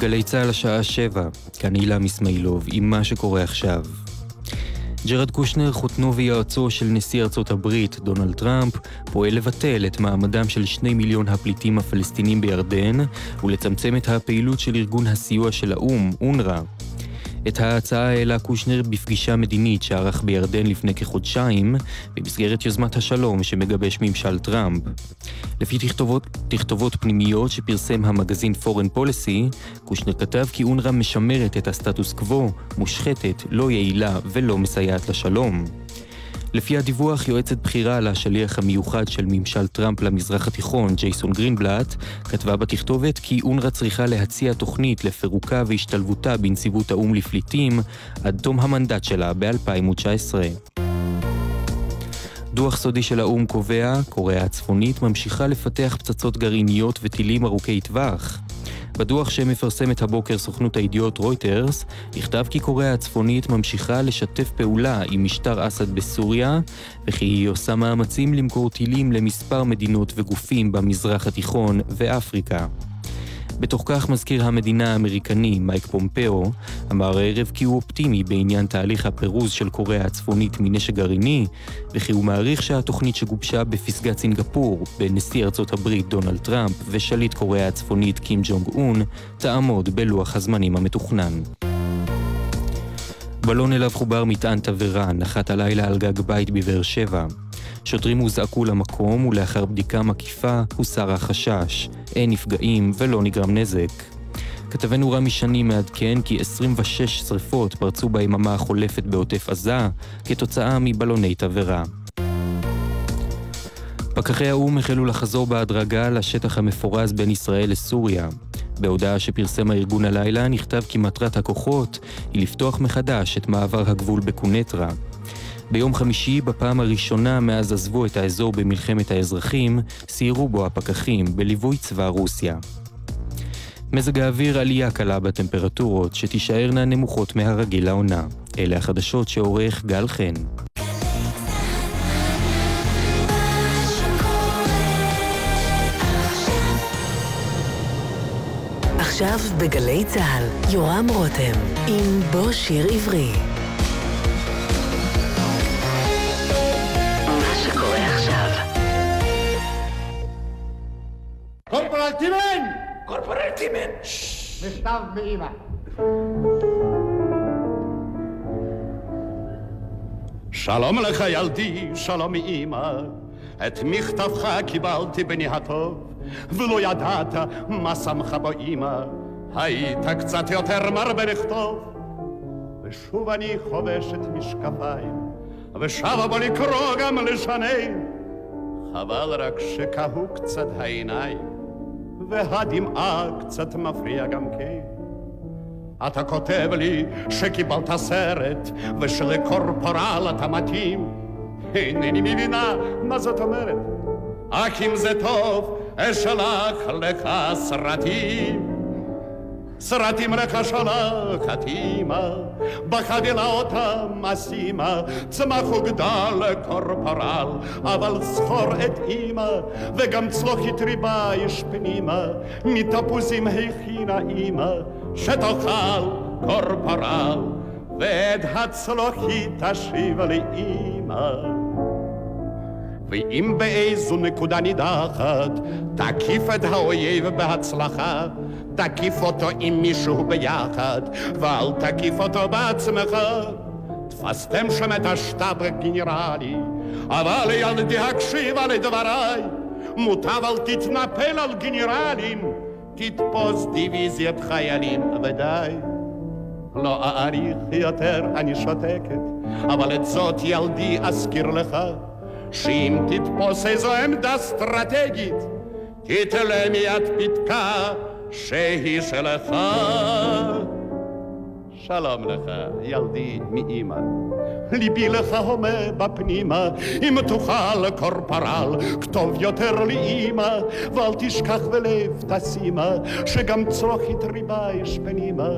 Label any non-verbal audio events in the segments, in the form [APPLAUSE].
גלי צה"ל השעה שבע, כאן אילם אסמאעילוב, עם מה שקורה עכשיו. ג'רד קושנר, חתנו ויועצו של נשיא ארצות הברית, דונלד טראמפ, פועל לבטל את מעמדם של שני מיליון הפליטים הפלסטינים בירדן ולצמצם את הפעילות של ארגון הסיוע של האו"ם, אונר"א. את ההצעה העלה קושנר בפגישה מדינית שערך בירדן לפני כחודשיים, במסגרת יוזמת השלום שמגבש ממשל טראמפ. לפי תכתובות, תכתובות פנימיות שפרסם המגזין Foreign Policy, קושנר כתב כי אונר"א משמרת את הסטטוס קוו, מושחתת, לא יעילה ולא מסייעת לשלום. לפי הדיווח, יועצת בכירה לשליח המיוחד של ממשל טראמפ למזרח התיכון, ג'ייסון גרינבלט, כתבה בתכתובת כי אונר"א צריכה להציע תוכנית לפירוקה והשתלבותה בנציבות האו"ם לפליטים עד תום המנדט שלה ב-2019. דוח סודי של האו"ם קובע, קוריאה הצפונית ממשיכה לפתח פצצות גרעיניות וטילים ארוכי טווח. בדוח שמפרסמת הבוקר סוכנות הידיעות רויטרס, נכתב כי קוריאה הצפונית ממשיכה לשתף פעולה עם משטר אסד בסוריה, וכי היא עושה מאמצים למכור טילים למספר מדינות וגופים במזרח התיכון ואפריקה. בתוך כך מזכיר המדינה האמריקני מייק פומפאו אמר הערב כי הוא אופטימי בעניין תהליך הפירוז של קוריאה הצפונית מנשק גרעיני וכי הוא מעריך שהתוכנית שגובשה בפסגת סינגפור בין נשיא ארצות הברית דונלד טראמפ ושליט קוריאה הצפונית קים ג'ונג און תעמוד בלוח הזמנים המתוכנן. בלון אליו חובר מטען תבערה נחת הלילה על גג בית בבאר שבע. שוטרים הוזעקו למקום ולאחר בדיקה מקיפה הוסר החשש. אין נפגעים ולא נגרם נזק. כתבנו רמי שני מעדכן כי 26 שרפות פרצו ביממה החולפת בעוטף עזה כתוצאה מבלוני תבערה. פקחי האו"ם החלו לחזור בהדרגה לשטח המפורז בין ישראל לסוריה. בהודעה שפרסם הארגון הלילה נכתב כי מטרת הכוחות היא לפתוח מחדש את מעבר הגבול בקונטרה. ביום חמישי, בפעם הראשונה מאז עזבו את האזור במלחמת האזרחים, סיירו בו הפקחים בליווי צבא רוסיה. מזג האוויר עלייה קלה בטמפרטורות, שתישארנה נמוכות מהרגיל לעונה. אלה החדשות שעורך גל חן. עכשיו בגלי צה"ל, יורם רותם, עם בוא שיר עברי. קורפורטימן! קורפורטימן! מכתב מאמא. שלום לך ילדי, שלום מאמא. את מכתבך קיבלתי בני הטוב, ולא ידעת מה שמך בו אמא. היית קצת יותר מרבה לכתוב. ושוב אני חובש את משקפיים, ושבה בו לקרוא גם לשניים. חבל רק שקהו קצת העיניים. והדמעה קצת מפריע גם כן. אתה כותב לי שקיבלת סרט ושלקורפורל אתה מתאים. אינני מבינה מה זאת אומרת. אך אם זה טוב, אשלח לך סרטים. סרטים לך שולחת אמא, בחבילה אותם אשימה, צמח וגדל קורפורל, אבל זכור את אמא, וגם צלוחית ריבה יש פנימה, מתפוזים הכינה אמא, שתאכל קורפורל, ואת הצלוחית תשיב לאמא. ואם באיזו נקודה נידחת, תקיף את האויב בהצלחה, תקיף אותו עם מישהו ביחד, ואל תקיף אותו בעצמך. תפסתם שם את השטאב הגנרלי, אבל ילדי הקשיבה לדבריי, מוטב אל תתנפל על גנרלים, תתפוס דיוויזיית חיילים, ודי. לא אאריך יותר, אני שותקת, אבל את זאת ילדי אזכיר לך, שאם תתפוס איזו עמדה אסטרטגית, תתלה מיד פתקה שהיא שלך. שלום לך, ילדי מאמא. ליבי לך הומה בפנימה, אם תוכל קורפרל, כתוב יותר לאמא, ואל תשכח ולב תשימה, שגם צלוחית ריבה יש פנימה,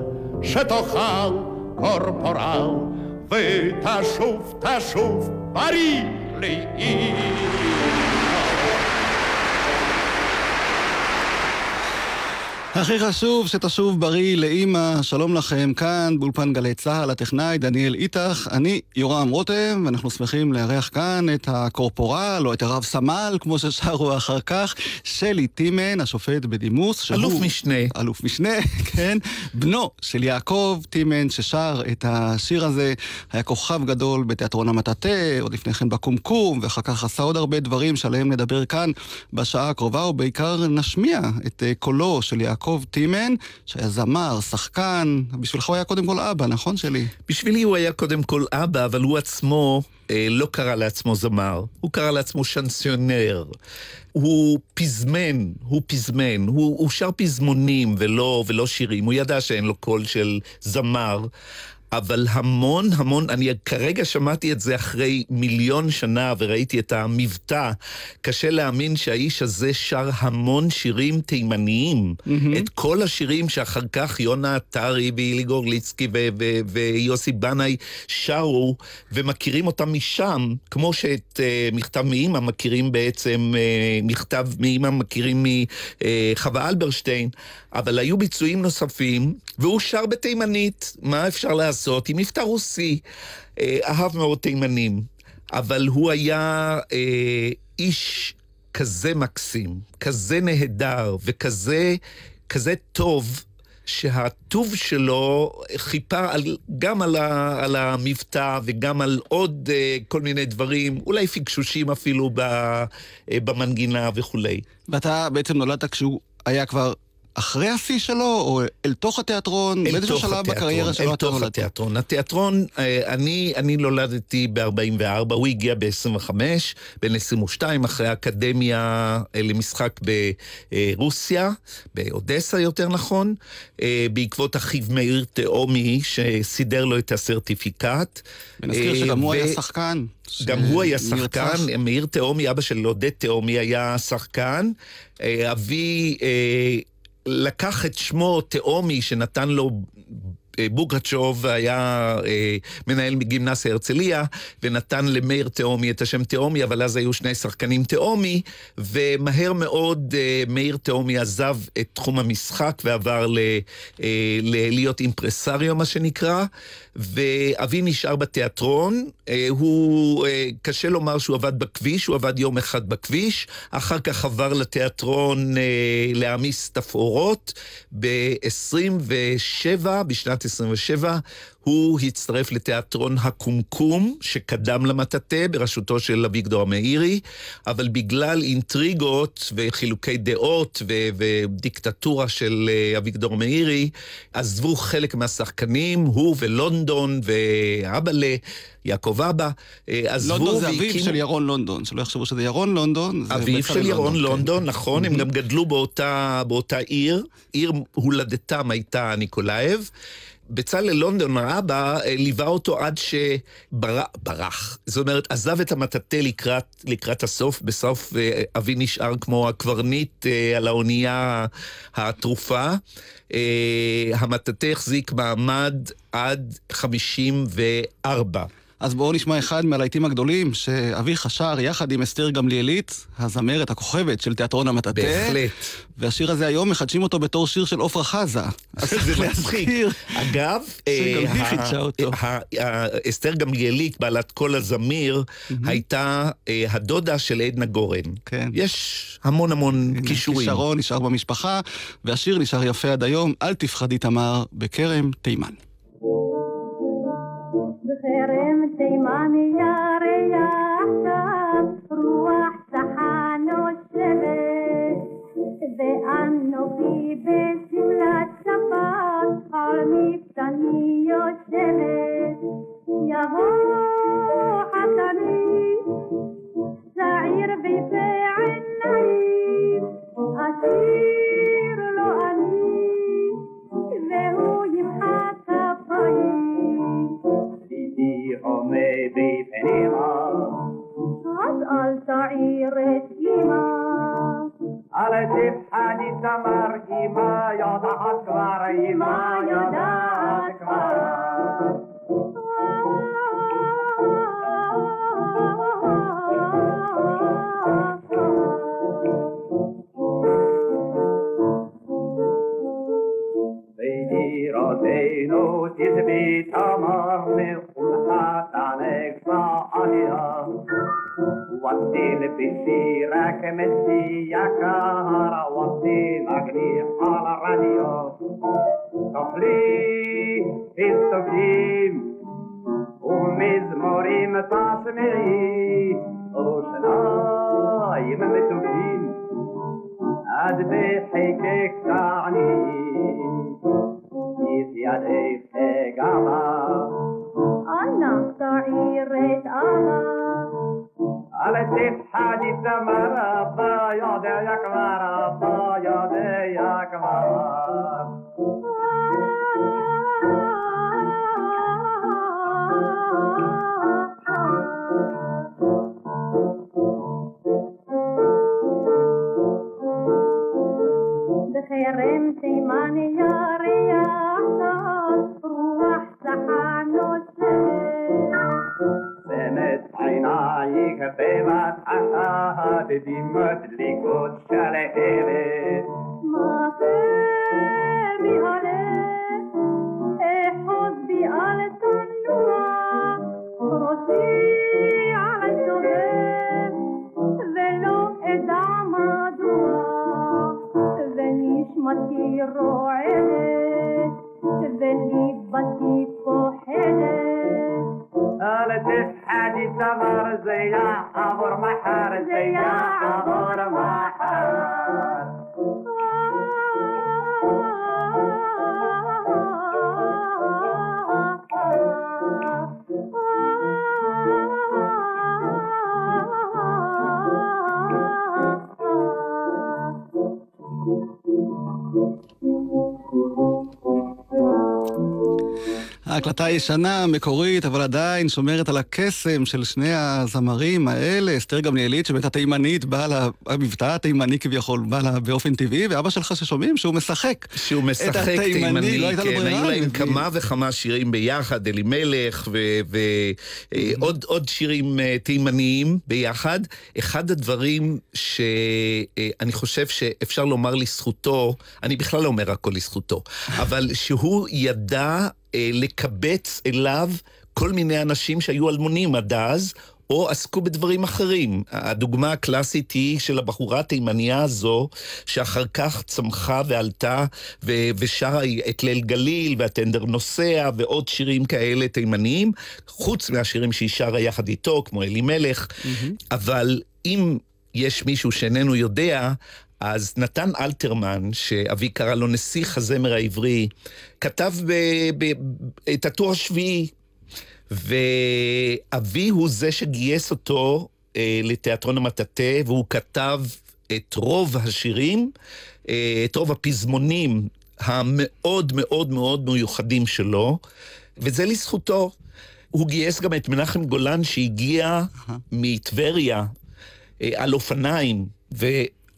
שתאכל קורפורל, ותשוב, תשוב, בריא לאמא. הכי חשוב שתשוב בריא לאימא, שלום לכם, כאן באולפן גלי צה"ל, הטכנאי דניאל איתך, אני יורם רותם, ואנחנו שמחים לארח כאן את הקורפורל, או את הרב סמל, כמו ששרו אחר כך, שלי טימן, השופט בדימוס. אלוף משנה. אלוף משנה, [LAUGHS] כן. בנו של יעקב טימן, ששר את השיר הזה, היה כוכב גדול בתיאטרון המטאטה, עוד לפני כן בקומקום, ואחר כך עשה עוד הרבה דברים שעליהם נדבר כאן בשעה הקרובה, ובעיקר נשמיע את אה, קולו של יעקב. יעקב טימן, שהיה זמר, שחקן, בשבילך הוא היה קודם כל אבא, נכון שלי? בשבילי הוא היה קודם כל אבא, אבל הוא עצמו אה, לא קרא לעצמו זמר, הוא קרא לעצמו שנסיונר. הוא פזמן, הוא פזמן, הוא, הוא שר פזמונים ולא, ולא שירים, הוא ידע שאין לו קול של זמר. אבל המון המון, אני כרגע שמעתי את זה אחרי מיליון שנה וראיתי את המבטא. קשה להאמין שהאיש הזה שר המון שירים תימניים. Mm-hmm. את כל השירים שאחר כך יונה עטרי ואילי גורליצקי ו- ו- ויוסי בנאי שרו, ומכירים אותם משם, כמו שאת uh, מכתב מאימא מכירים בעצם, uh, מכתב מאימא מכירים מחווה uh, אלברשטיין, אבל היו ביצועים נוספים, והוא שר בתימנית, מה אפשר לעשות? לעשות עם מבטא רוסי. אה, אהב מאוד תימנים, אבל הוא היה אה, איש כזה מקסים, כזה נהדר וכזה כזה טוב. שהטוב שלו חיפה על, גם על, ה, על המבטא וגם על עוד uh, כל מיני דברים, אולי פגשושים אפילו ב, uh, במנגינה וכולי. ואתה בעצם נולדת כשהוא היה כבר אחרי השיא שלו, או אל תוך התיאטרון? באיזשהו שלב בקריירה שלו? אל תוך התיאטרון. התיאטרון, אה, אני, אני נולדתי ב-44, הוא הגיע ב-25, בן 22, אחרי האקדמיה אה, למשחק ברוסיה, באודסה יותר נכון, אה, בעקבות אחיו מאיר תאומי, שסידר לו את הסרטיפיקט. ונזכיר שגם הוא היה שחקן. גם הוא היה שחקן, מאיר תאומי, אבא של עודד תאומי היה שחקן. אבי לקח את שמו תאומי שנתן לו בוגרצ'וב היה אה, מנהל גימנסיה הרצליה, ונתן למאיר תאומי את השם תאומי, אבל אז היו שני שחקנים תאומי, ומהר מאוד אה, מאיר תאומי עזב את תחום המשחק ועבר ל, אה, ל- להיות אימפרסריו, מה שנקרא, ואבי נשאר בתיאטרון. אה, הוא, אה, קשה לומר שהוא עבד בכביש, הוא עבד יום אחד בכביש, אחר כך עבר לתיאטרון אה, להעמיס תפאורות. ב-27, בשנת 27, הוא הצטרף לתיאטרון הקומקום, שקדם למטאטה, בראשותו של אביגדור המאירי, אבל בגלל אינטריגות וחילוקי דעות ו- ודיקטטורה של אה, אביגדור מאירי, עזבו חלק מהשחקנים, הוא ולונדון ואבאלה. יעקב אבא, אה, עזבו והקימו... לונדון זה אביו של ירון לונדון, שלא יחשבו שזה ירון לונדון. אביו של ירון לונדון, לונדון כן. נכון, הם גם גדלו באותה, באותה עיר, עיר הולדתם הייתה ניקולאייב. בצלאל לונדון, האבא, אה, ליווה אותו עד שברח. זאת אומרת, עזב את המטאטה לקראת, לקראת הסוף, בסוף אה, אבי נשאר כמו הקברניט אה, על האונייה הטרופה. המטאטה החזיק מעמד עד 54. אז בואו נשמע אחד מהלהיטים הגדולים שאביך שר יחד עם אסתר גמליאלית, הזמרת הכוכבת של תיאטרון המטאטה. בהחלט. והשיר הזה היום מחדשים אותו בתור שיר של עפרה חזה. [LAUGHS] זה [LAUGHS] מצחיק. אגב, אה, אסתר גמליאלית, בעלת קול הזמיר, הייתה אה, הדודה של עדנה גורן. כן. יש המון המון כישורים. כישרון נשאר במשפחה, והשיר נשאר יפה עד היום, אל תפחדי תמר, בכרם תימן. Aika tevat aha de dimot likot shale ere. Mase mi hale e hod bi ale tanua roshi ale tove velo eda madua venish mati roele veli bati زي عبر محار زي عبر محار ההקלטה ישנה, מקורית, אבל עדיין שומרת על הקסם של שני הזמרים האלה. אסתר גמליאלית, שבאמת התימנית, באה לה, המבטא התימני כביכול, בא לה באופן טבעי, ואבא שלך ששומעים שהוא משחק. שהוא משחק את התימני, תימני, לא הייתה לו כן, ברירה, היו להם. כמה וכמה שירים ביחד, אלימלך ועוד עוד שירים אה, תימניים ביחד. אחד הדברים שאני חושב שאפשר לומר לזכותו, אני בכלל לא אומר הכל לזכותו, אבל שהוא ידע אה, לקבץ אליו כל מיני אנשים שהיו אלמונים עד אז, או עסקו בדברים אחרים. הדוגמה הקלאסית היא של הבחורה התימניה הזו, שאחר כך צמחה ועלתה ו- ושרה את ליל גליל והטנדר נוסע ועוד שירים כאלה תימניים, חוץ מהשירים שהיא שרה יחד איתו, כמו אלימלך. אבל אם יש מישהו שאיננו יודע, אז נתן אלתרמן, שאבי קרא לו נסיך הזמר העברי, כתב ב- ב- את הטור השביעי ואבי הוא זה שגייס אותו אה, לתיאטרון המטאטה, והוא כתב את רוב השירים, אה, את רוב הפזמונים המאוד מאוד מאוד מיוחדים שלו, וזה לזכותו. הוא גייס גם את מנחם גולן שהגיע מטבריה אה, על אופניים,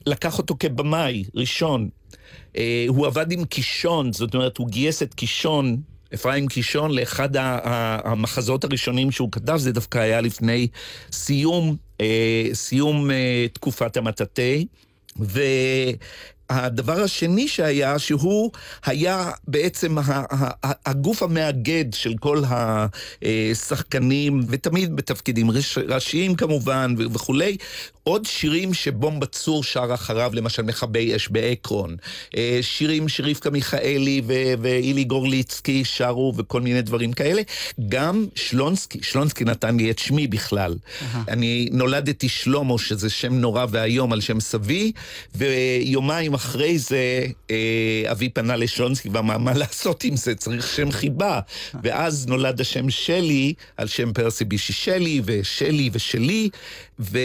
ולקח אותו כבמאי ראשון. אה, הוא עבד עם קישון, זאת אומרת, הוא גייס את קישון, אפרים קישון, לאחד המחזות הראשונים שהוא כתב, זה דווקא היה לפני סיום, אה, סיום אה, תקופת המטאטה. והדבר השני שהיה, שהוא היה בעצם הגוף המאגד של כל השחקנים, ותמיד בתפקידים ראש- ראשיים כמובן וכולי. עוד שירים שבומבה צור שר אחריו, למשל מכבי אש בעקרון. אה, שירים שרבקה מיכאלי ואילי גורליצקי שרו וכל מיני דברים כאלה. גם שלונסקי, שלונסקי נתן לי את שמי בכלל. אני נולדתי שלמה, שזה שם נורא ואיום על שם סבי, ויומיים אחרי זה אה, אבי פנה לשלונסקי ואמר, מה לעשות עם זה? צריך שם חיבה. ואז נולד השם שלי על שם פרסי בישי שלי, ושלי ושלי, ו...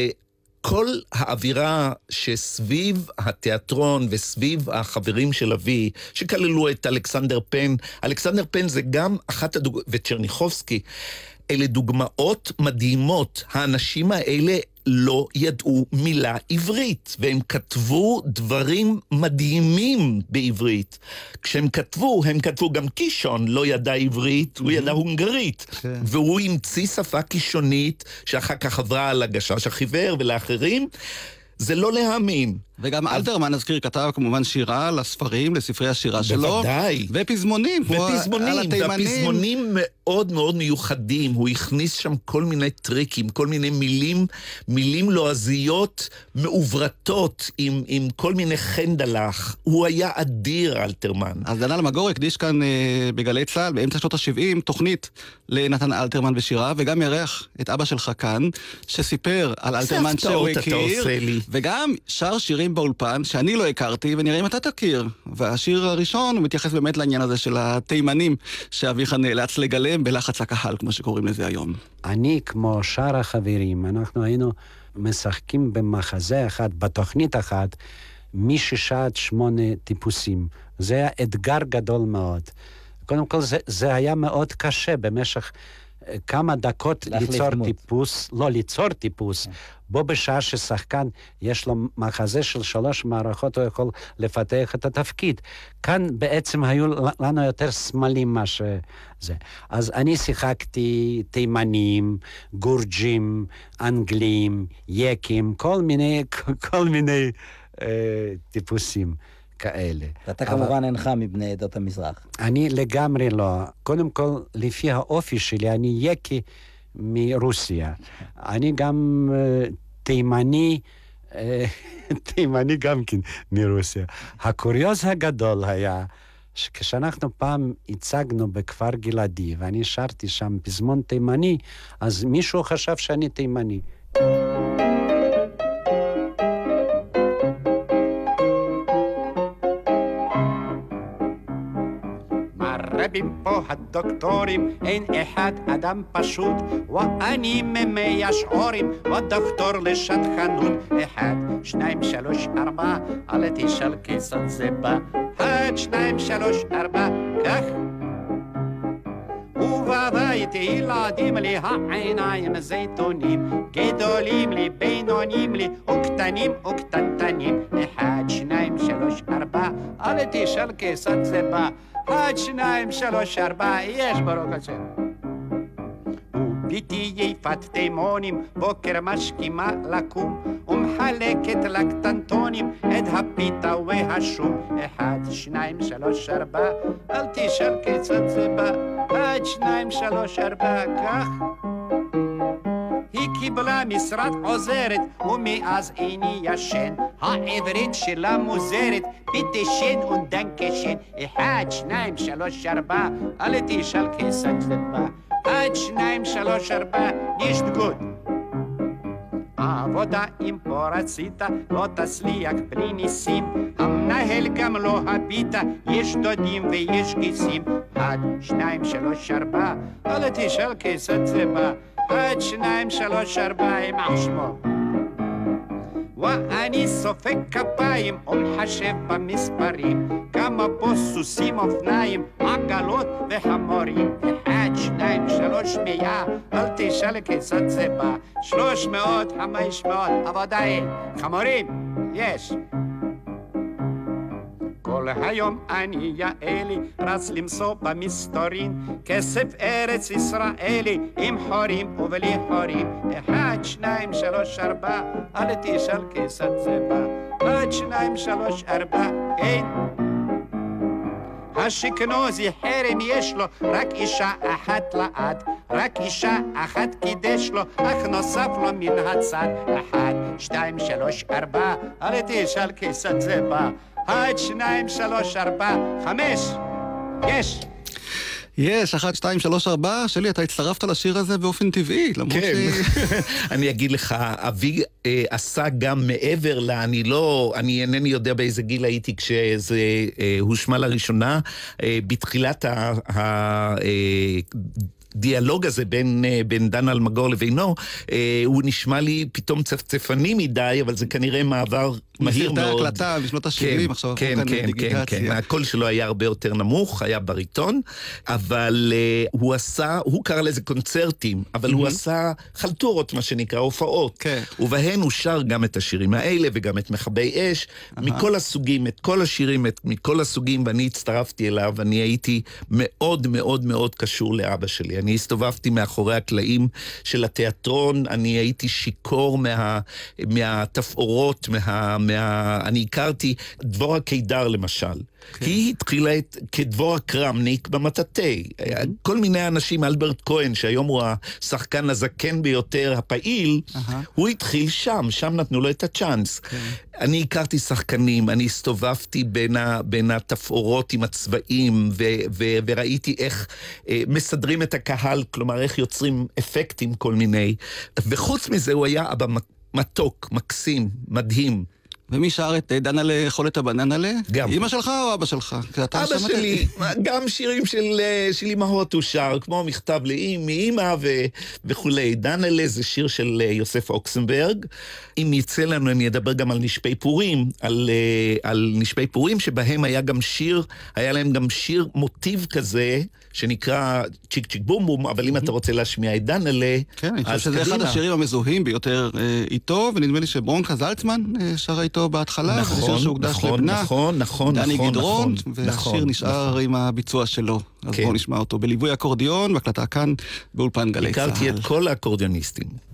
כל האווירה שסביב התיאטרון וסביב החברים של אבי, שכללו את אלכסנדר פן, אלכסנדר פן זה גם אחת הדוגמאות, וצ'רניחובסקי, אלה דוגמאות מדהימות. האנשים האלה לא ידעו מילה עברית, והם כתבו דברים מדהימים בעברית. כשהם כתבו, הם כתבו גם קישון לא ידע עברית, הוא ידע הונגרית. כן. והוא המציא שפה קישונית, שאחר כך עברה על הגשש החיוור ולאחרים. זה לא להאמין. וגם אלתרמן, נזכיר, כתב כמובן שירה לספרים, לספרי השירה שלו. בוודאי. ופזמונים, ופזמונים, התימנים. והפזמונים מאוד מאוד מיוחדים. הוא הכניס שם כל מיני טריקים, כל מיני מילים, מילים לועזיות מעוברתות, עם, עם כל מיני חן דלך. הוא היה אדיר, אלתרמן. אז דנאל מגור הקדיש כאן אה, בגלי צה"ל, באמצע שנות ה-70, תוכנית לנתן אלתרמן ושירה, וגם ירח את אבא שלך כאן, שסיפר על אלתרמן שהוא הכיר. וגם שר שירים באולפן שאני לא הכרתי, ונראה אם אתה תכיר. והשיר הראשון הוא מתייחס באמת לעניין הזה של התימנים, שאביך נאלץ לגלם בלחץ הקהל, כמו שקוראים לזה היום. אני, כמו שאר החברים, אנחנו היינו משחקים במחזה אחד, בתוכנית אחת, משישה עד שמונה טיפוסים. זה היה אתגר גדול מאוד. קודם כל, זה, זה היה מאוד קשה במשך כמה דקות ליצור דמות. טיפוס, לא, ליצור טיפוס. בו בשעה ששחקן יש לו מחזה של שלוש מערכות, הוא יכול לפתח את התפקיד. כאן בעצם היו לנו יותר סמלים מה שזה. אז אני שיחקתי תימנים, גורג'ים, אנגלים, יקים, כל מיני, כל מיני אה, טיפוסים כאלה. ואתה אבל- כמובן אינך מבני עדות המזרח. אני לגמרי לא. קודם כל, לפי האופי שלי, אני יקי מרוסיה. אני גם אה, תימני, אה, [LAUGHS] תימני גם כן מרוסיה. הקוריוז הגדול היה שכשאנחנו פעם הצגנו בכפר גלעדי, ואני שרתי שם פזמון תימני, אז מישהו חשב שאני תימני. מה רבים פה הדוקטורים, אין אחד אדם פשוט, ואני ממי השעורים, ודוקטור לשטחנות. אחד, שניים, שלוש, ארבע, אל תשאל כיצד זה בא. אחד, שניים, שלוש, ארבע, כך. ובבית ילדים לי העיניים זיתונים, גדולים לי, בינונים לי, וקטנים וקטנטנים. אחד, שניים, שלוש, ארבע, אל תשאל כיצד זה בא. אחד, שניים, שלוש, ארבע, יש ברוך השם. ביתי יפת תימונים, בוקר משכימה לקום, ומחלקת לקטנטונים את הפיתה והשום. אחד, שניים, שלוש, ארבע, אל תשאל כיצד זה בא. אחד, שניים, שלוש, ארבע, כך. היא קיבלה משרת עוזרת, ומאז איני ישן. העברית שלה מוזרת, ביטשן ודנקשן. אחד, שניים, שלוש, ארבע, אל תשאל כיצד זה בא. אחד, שניים, שלוש, ארבע, נישט גוט. עבודה אם פה רצית, לא תצליח בלי ניסים. המנהל גם לא הביטה, יש דודים ויש גיסים. אחד, שניים, שלוש, ארבע, אל תשאל כיצד זה בא. אחד, שניים, שלוש, ארבע, יימח שמו. ואני סופג כפיים ומחשב במספרים כמה פה סוסים אופניים, עגלות וחמורים אחד, שניים, שלוש מאה, אל תשאל כיצד זה בא שלוש מאות, חמש מאות, עבודה אין חמורים, יש כל היום אני יעלי רץ למצוא במסתורין כסף ארץ ישראלי עם חורים ובלי חורים אחד, שניים, שלוש, ארבע אל תשאל כיצד זה בא אחד, שניים, שלוש, ארבע אין השכנוזי חרם יש לו, רק אישה אחת לעד, רק אישה אחת קידש לו, אך נוסף לו מן הצד. אחד, שתיים, שלוש, ארבע, אל תשאל כיצד זה בא. אחד, שניים, שלוש, ארבע, חמש, יש. יש, אחת, שתיים, שלוש, ארבע, שלי, אתה הצטרפת לשיר הזה באופן טבעי, למרות כן, ש... [LAUGHS] אני אגיד לך, אבי אה, עשה גם מעבר ל... אני לא... אני אינני יודע באיזה גיל הייתי כשזה אה, הושמע לראשונה. אה, בתחילת ה... ה אה, הדיאלוג הזה בין, אה, בין דן אלמגור לבינו, אה, הוא נשמע לי פתאום צפצפני מדי, אבל זה כנראה מעבר מהיר מסרטי מאוד. הקלטה משנות ה-70, כן, עכשיו כן, כן, כן. כן, הקול שלו היה הרבה יותר נמוך, היה בריטון, אבל uh, הוא עשה, הוא קרא לזה קונצרטים, אבל הוא עשה חלטורות, מה שנקרא, הופעות. כן. ובהן הוא שר גם את השירים האלה וגם את מכבי אש, מכל הסוגים, את כל השירים, את, מכל הסוגים, ואני הצטרפתי אליו, ואני הייתי מאוד מאוד מאוד קשור לאבא שלי. אני הסתובבתי מאחורי הקלעים של התיאטרון, אני הייתי שיכור מה, מהתפאורות, מה, מה... אני הכרתי דבורה קידר למשל. כן. היא התחילה את, כדבורה קרמניק במטאטה. Mm-hmm. כל מיני אנשים, אלברט כהן, שהיום הוא השחקן הזקן ביותר, הפעיל, uh-huh. הוא התחיל שם, שם נתנו לו את הצ'אנס. כן. אני הכרתי שחקנים, אני הסתובבתי בין, ה, בין התפאורות עם הצבעים, ו, ו, וראיתי איך אה, מסדרים את הקהל, כלומר איך יוצרים אפקטים כל מיני. וחוץ מזה הוא היה אבא מתוק, מקסים, מדהים. ומי שר את אה, דנה לאכול את הבננלה? גם. אמא שלך או אבא שלך? אבא שלי, גם שירים של, אה, של אמהות הוא שר, כמו מכתב מאמא ו... וכולי. דנלה זה שיר של אה, יוסף אוקסנברג. אם יצא לנו, אני אדבר גם על נשפי פורים, על, על נשפי פורים, שבהם היה גם שיר, היה להם גם שיר מוטיב כזה, שנקרא צ'יק צ'יק בום בום, אבל אם אתה רוצה להשמיע את דנלה, כן, אני חושב שזה אחד השירים המזוהים ביותר איתו, ונדמה לי שברונקה זלצמן שרה איתו. בהתחלה, נכון, זה שיר שהוקדש נכון, לבנה. נכון, נכון, דני נכון, גדרון, נכון, והשיר נכון, נשאר נכון. עם הביצוע שלו. אז כן. בואו נשמע אותו בליווי אקורדיון, בהקלטה כאן באולפן גלי צה"ל. הכרתי את כל האקורדיוניסטים.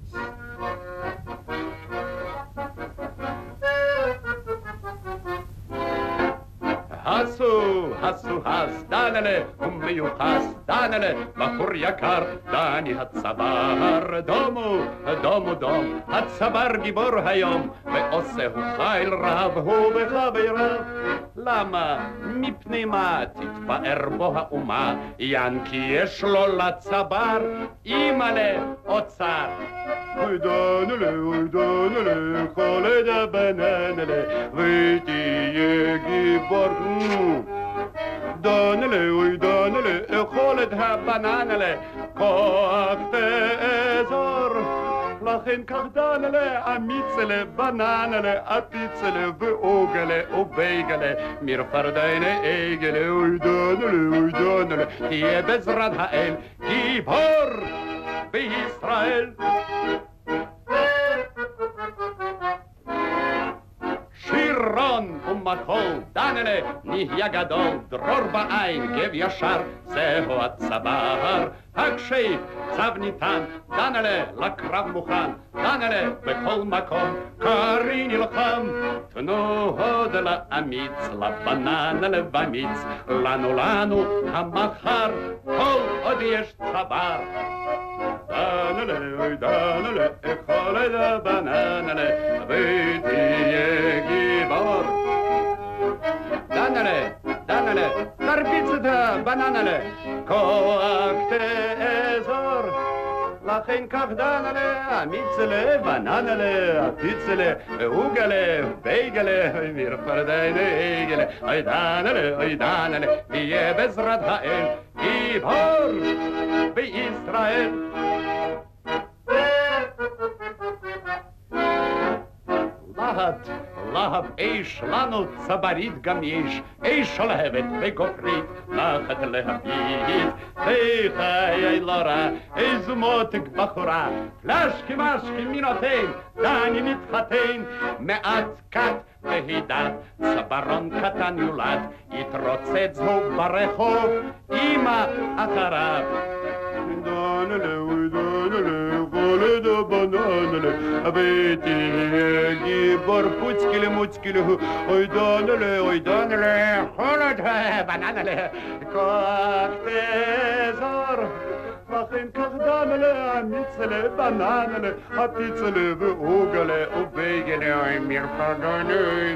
הסו, הסו, הס, דנלה, הוא מיוחס, דנלה, בחור יקר, דני הצבר, דומו, דומו דום, הצבר גיבור היום, ועושה הוא חיל רב, הוא בחבריו. למה? מפני מה תתפאר בו האומה, ינקי יש לו לצבר, אימא'לה, אוצר. אוי דנלה, אוי דנלה, חולד הבננלה, ותהיה גיבור. דונלה, אוי דונלה, אכול את הבננלה, כוח תאזור. לכן כך דנלה, אמיצלה, בננלה, אפיצלה, ואוגלה, ובייגלה, מרפרדיינה עגלה, אוי דונלה, אוי דונלה, תהיה בעזרת האל, גיבור בישראל. שירון ומחול, דנלה, נהיה גדול, דרור בעין, גב ישר, זהו הצבר. הקשי, צו ניתן, דנלה, לקרב מוכן, דנלה, בכל מקום, קרי נלחם. תנו הוד לאמיץ, לבננה במיץ, לנו לנו המחר, כל עוד יש צבר. דנלה, דנלה, אכול את הבננלה, ותהיה גיבור. Danele, danele, tarpiță bananele, coacte ezor. La hen cardanele, amițele, bananele, atițele, ugele, beigele, mir părdele, eigele, ai danele, ai danele, vie bez radhael, ibor, pe Israel. Lahat, להב אש, לנו צברית גם יש, אש שלהבת וגופרית, נחת להביא. היי חיי לא רע, איזו מותק בחורה, פלשקי משקי מי נותן, דני מתחתן, מעט קט והידת, צווארון קטן יולד, יתרוצץ הוא ברחוב, אמא אחריו. חולד הבננלה, ותהיה גיבור פוצקלה מוצקלה, אוי דנלה, אוי דנלה, חולד הבננלה, כוח תזור. לכן כך דנלה, אמיצלה, בננלה, הפיצלה ואוגלה, ובייגלה, אוי מרפדנה,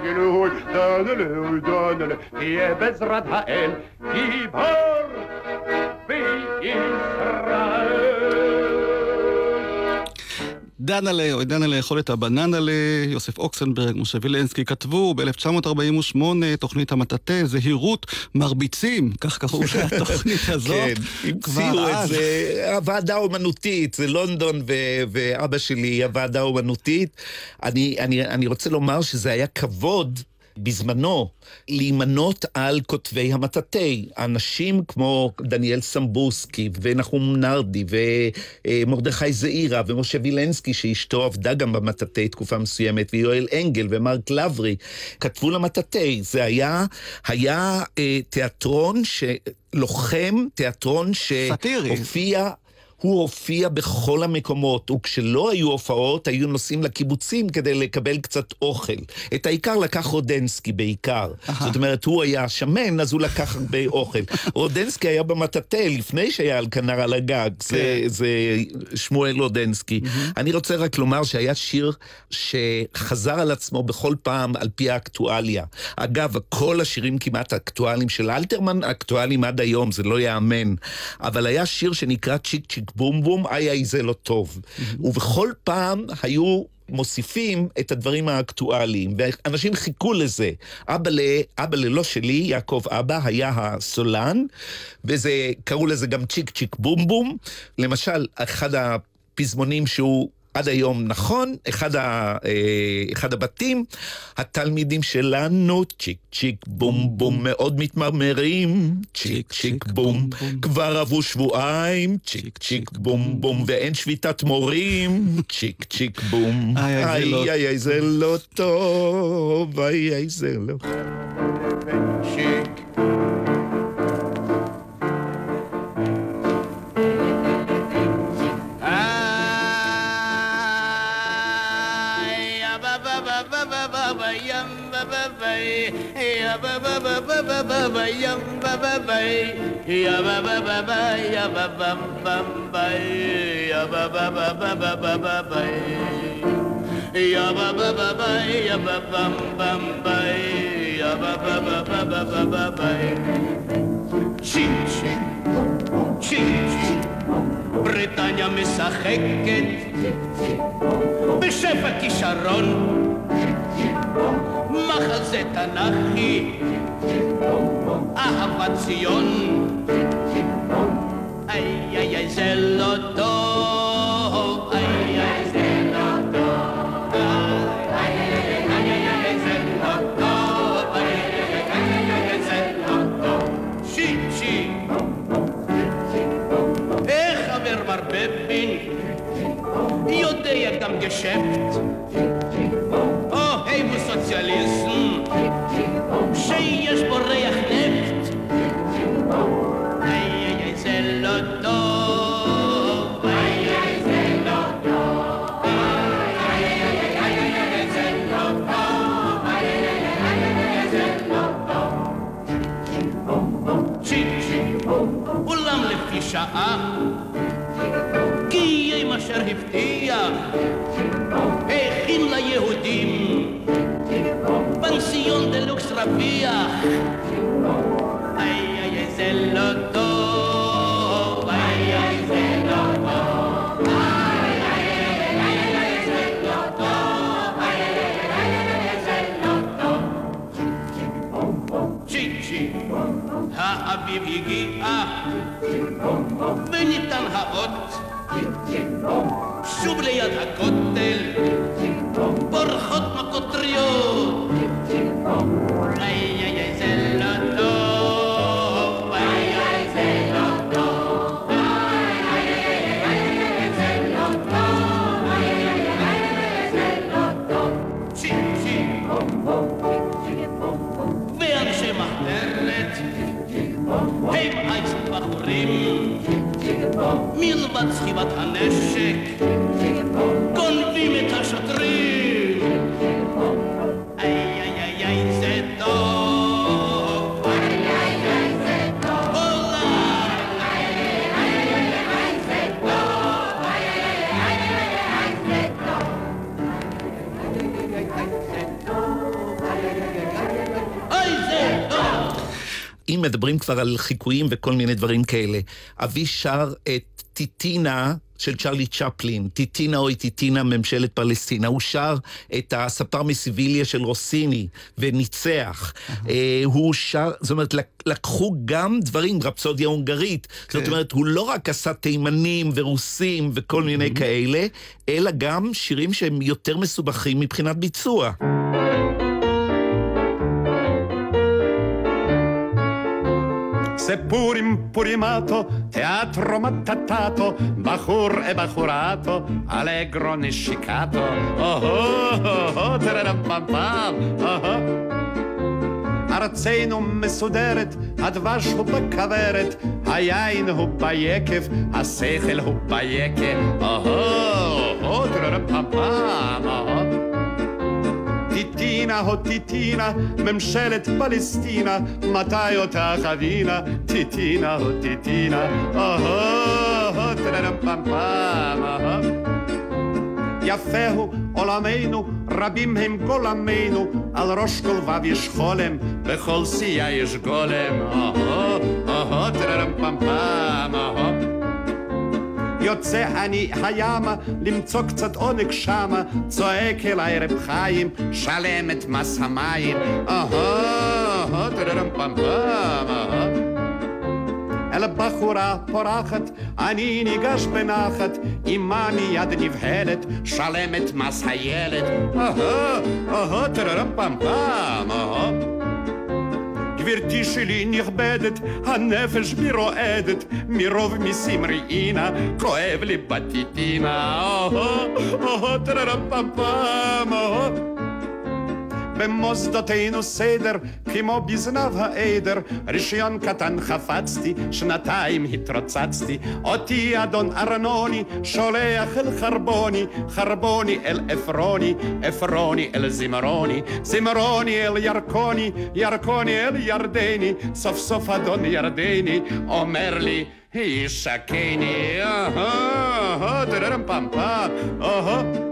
גלה, אוי דנלה, אוי דנלה, תהיה בעזרת האל, גיבור דנלה, או דנה לאכול את הבננלה, יוסף אוקסנברג, משה וילנסקי כתבו ב-1948 תוכנית המטאטה, זהירות מרביצים, כך קראו לתוכנית [LAUGHS] הזאת. כן, המציאו את זה, הוועדה האומנותית, זה לונדון ואבא שלי, הוועדה האומנותית. אני, אני, אני רוצה לומר שזה היה כבוד בזמנו להימנות על כותבי המטאטה. אנשים כמו דניאל סמבוסקי ונחום נרדי ומרדכי זעירה ומשה וילנסקי, שאשתו עבדה גם במטאטה תקופה מסוימת, ויואל אנגל ומרק לברי, כתבו למטאטה. זה היה, היה אה, תיאטרון שלוחם, תיאטרון שהופיע... הוא הופיע בכל המקומות, וכשלא היו הופעות, היו נוסעים לקיבוצים כדי לקבל קצת אוכל. את העיקר לקח רודנסקי בעיקר. זאת אומרת, הוא היה שמן, אז הוא לקח הרבה אוכל. רודנסקי היה במטאטה לפני שהיה על כנר על הגג, זה, זה שמואל רודנסקי. אני רוצה רק לומר שהיה שיר שחזר על עצמו בכל פעם על פי האקטואליה. אגב, כל השירים כמעט האקטואליים של אלתרמן, אקטואליים עד היום, זה לא ייאמן. אבל היה שיר שנקרא צ'יק צ'יק בום בום, איי איי זה לא טוב. ובכל פעם היו מוסיפים את הדברים האקטואליים, ואנשים חיכו לזה. אבא, ל, אבא ללא שלי, יעקב אבא, היה הסולן, וזה, קראו לזה גם צ'יק צ'יק בום בום. למשל, אחד הפזמונים שהוא... עד היום נכון, אחד, ה, אה, אחד הבתים, התלמידים שלנו, צ'יק צ'יק בום בום, מאוד מתמרמרים, צ'יק צ'יק בום, כבר עברו שבועיים, צ'יק צ'יק בום בום, ואין שביתת מורים, [LAUGHS] צ'יק צ'יק בום, איי איי איי זה לא טוב, איי איי זה לא... צ'יק צ'יק צ'יק בריטניה משחקת בשפע כישרון מחזה תנ"כי, אהבת ציון. איי איי איי זה לא טוב, איי איי זה לא טוב. איי איי איי זה לא טוב, איי איי איי זה לא טוב. שיט שיט. איך חבר מר בבין יודע גם גשפט שיש בו ריח נפט. איי איי זה לא טוב איי איי זה לא טוב. איי איי איי זה לא טוב. איי איי איי זה לא טוב. צ'יק צ'יק אולם לפי שעה קיים אשר הבטיח הכין ליהודים pensión de Lux Rapía. Ay, ay, es el loto. Ay, ay, es el loto. Ay, ay, ay, ay, ay es el loto. Ay, ay, ay, ay, es el loto. Chichi. Ha, abibigi, ah. Benitan haot. Sublé a la cotel, por hot macotrio, ay. מלבד סחיבת הנשק, גונבים את השוטרים. אם מדברים כבר על חיקויים וכל מיני דברים כאלה, אבי שר את טיטינה של צ'רלי צ'פלין, טיטינה אוי טיטינה ממשלת פלסטינה. הוא שר את הספר מסיביליה של רוסיני, וניצח. אה, הוא שר, זאת אומרת, לקחו גם דברים, רפסודיה הונגרית. זאת אומרת, הוא לא רק עשה תימנים ורוסים וכל מיני כאלה, אלא גם שירים שהם יותר מסובכים מבחינת ביצוע. Seppur impurimato, teatro mattatato, Bahur e bahurato, allegro nescicato. Oh oh oh oh, tererampampam, oh oh. ארצנו מסודרת, הדבש הוא בכוורת, היין הוא ביקב, השכל הוא ביקב. אהו, טררפפם, אהו. טיטינה הו טיטינה, ממשלת פלסטינה, מתי אותה חווינה? טיטינה הו טיטינה, אהו, טררפפם, אהו. יפה הוא עולמנו, רבים הם גולמינו, על ראש כל וו יש חולם, בכל סיעה יש גולם. אהו, אהו, טררם פם פם, אהו. יוצא אני הימה, למצוא קצת עונג שמה, צועק אליי רב חיים, שלם את מס המים. אל בחורה פורחת, אני ניגש בנחת, עמה מיד נבהלת, שלמת מס הילד. אהו, אהו, טררם פם פם, אהו. גברתי שלי נכבדת, הנפש בי רועדת, מרוב מיסים ראינה, כואב לי בטיטינה. אהו, אהו, טררם פם פם, אהו. במוסדותינו סדר, כמו בזנב העדר, רישיון קטן חפצתי, שנתיים התרוצצתי, אותי אדון ארנוני, שולח אל חרבוני, חרבוני אל עפרוני, עפרוני אל זמרוני, זמרוני אל ירקוני, ירקוני אל ירדני, סוף סוף אדון ירדני, אומר לי, ישקני, אהו, פם פם, אהו.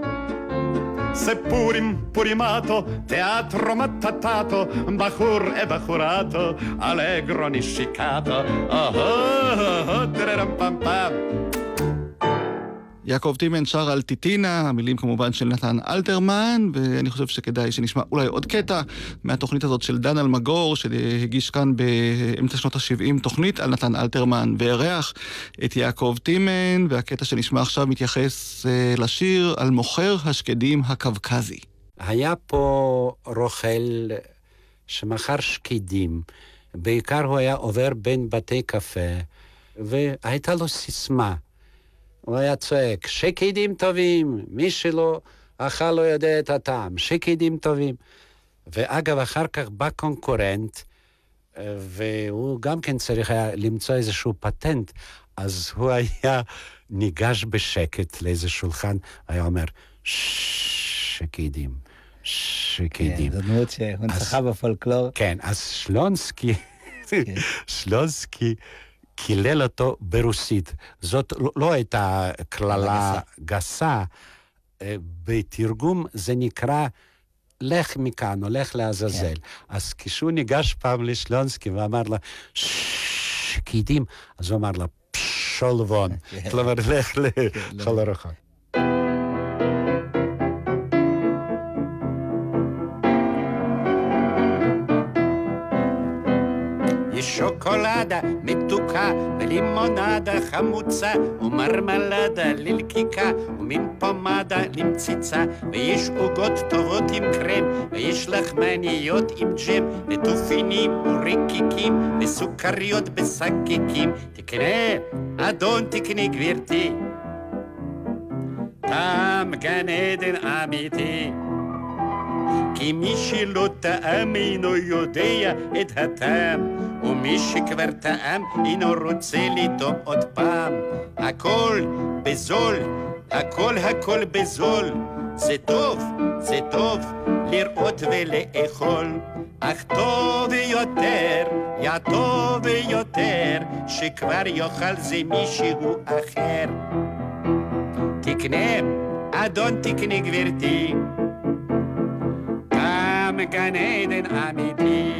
Seppur impurimato, teatro mattatato, bahur e bahurato, allegro niscicato, oh oh oh, pam. יעקב טימן שר על טיטינה, המילים כמובן של נתן אלתרמן, ואני חושב שכדאי שנשמע אולי עוד קטע מהתוכנית הזאת של דן אלמגור, שהגיש כאן באמצע שנות ה-70 תוכנית על נתן אלתרמן, ואירח את יעקב טימן, והקטע שנשמע עכשיו מתייחס אה, לשיר על מוכר השקדים הקווקזי. היה פה רוכל שמכר שקדים, בעיקר הוא היה עובר בין בתי קפה, והייתה לו סיסמה. הוא היה צועק, שקדים טובים, מי שלא אכל לא יודע את הטעם, שקדים טובים. ואגב, אחר כך בא קונקורנט, והוא גם כן צריך היה למצוא איזשהו פטנט, אז הוא היה ניגש בשקט לאיזה שולחן, היה אומר, שקדים, שקדים. כן, זו דמות שהונצחה בפולקלור. כן, אז שלונסקי, שלונסקי קילל אותו ברוסית. זאת לא, לא הייתה קללה גסה. אה, בתרגום זה נקרא לך מכאן או לך לעזאזל. כן. אז כשהוא ניגש פעם לשלונסקי ואמר לה, שקידים, אז הוא אמר לה, פשולבון. כן. כלומר, לך כן, לכל לא. שוקולדה מתוקה ולימונדה חמוצה ומרמלדה ללקיקה ומין פומדה למציצה ויש עוגות טובות עם קרם ויש לחמניות עם ג'ם ותופינים ורקיקים וסוכריות בשקיקים. תקנה, אדון תקני גברתי טעם גן עדן אמיתי כי מי שלא טעם אינו יודע את הטעם, ומי שכבר טעם אינו רוצה לטעום עוד פעם. הכל בזול, הכל הכל בזול. זה טוב, זה טוב לראות ולאכול. אך טוב יותר, יא טוב יותר, שכבר יאכל זה מישהו אחר. תקנה, אדון תקנה גברתי. טעם גן עדן אמיתי.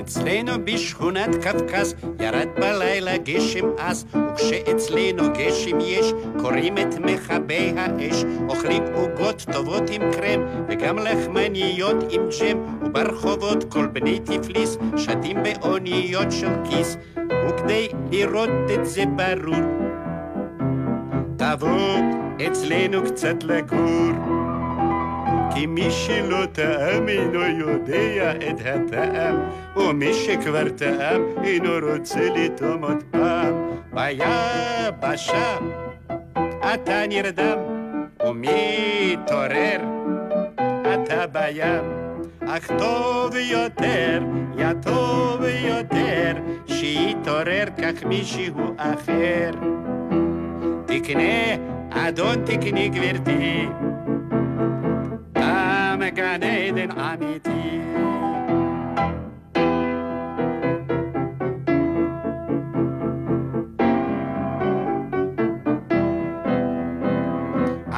אצלנו בשכונת קווקז ירד בלילה גשם עז וכשאצלנו גשם יש קוראים את מכבי האש אוכלים עוגות טובות עם קרם וגם לחמניות עם ג'ם וברחובות כל בני טיפליס שתים באוניות של כיס וכדי לראות את זה ברור תבוא אצלנו קצת לגור. כי מי שלא טעם אינו יודע את הטעם, ומי שכבר טעם אינו רוצה לטעום עוד פעם. ביבשה אתה נרדם, ומתעורר אתה בים. אך טוב יותר, יא טוב יותר, שיתעורר כך מישהו אחר. תקנה, אדון תקני גברתי, תם גן עדן אמיתי.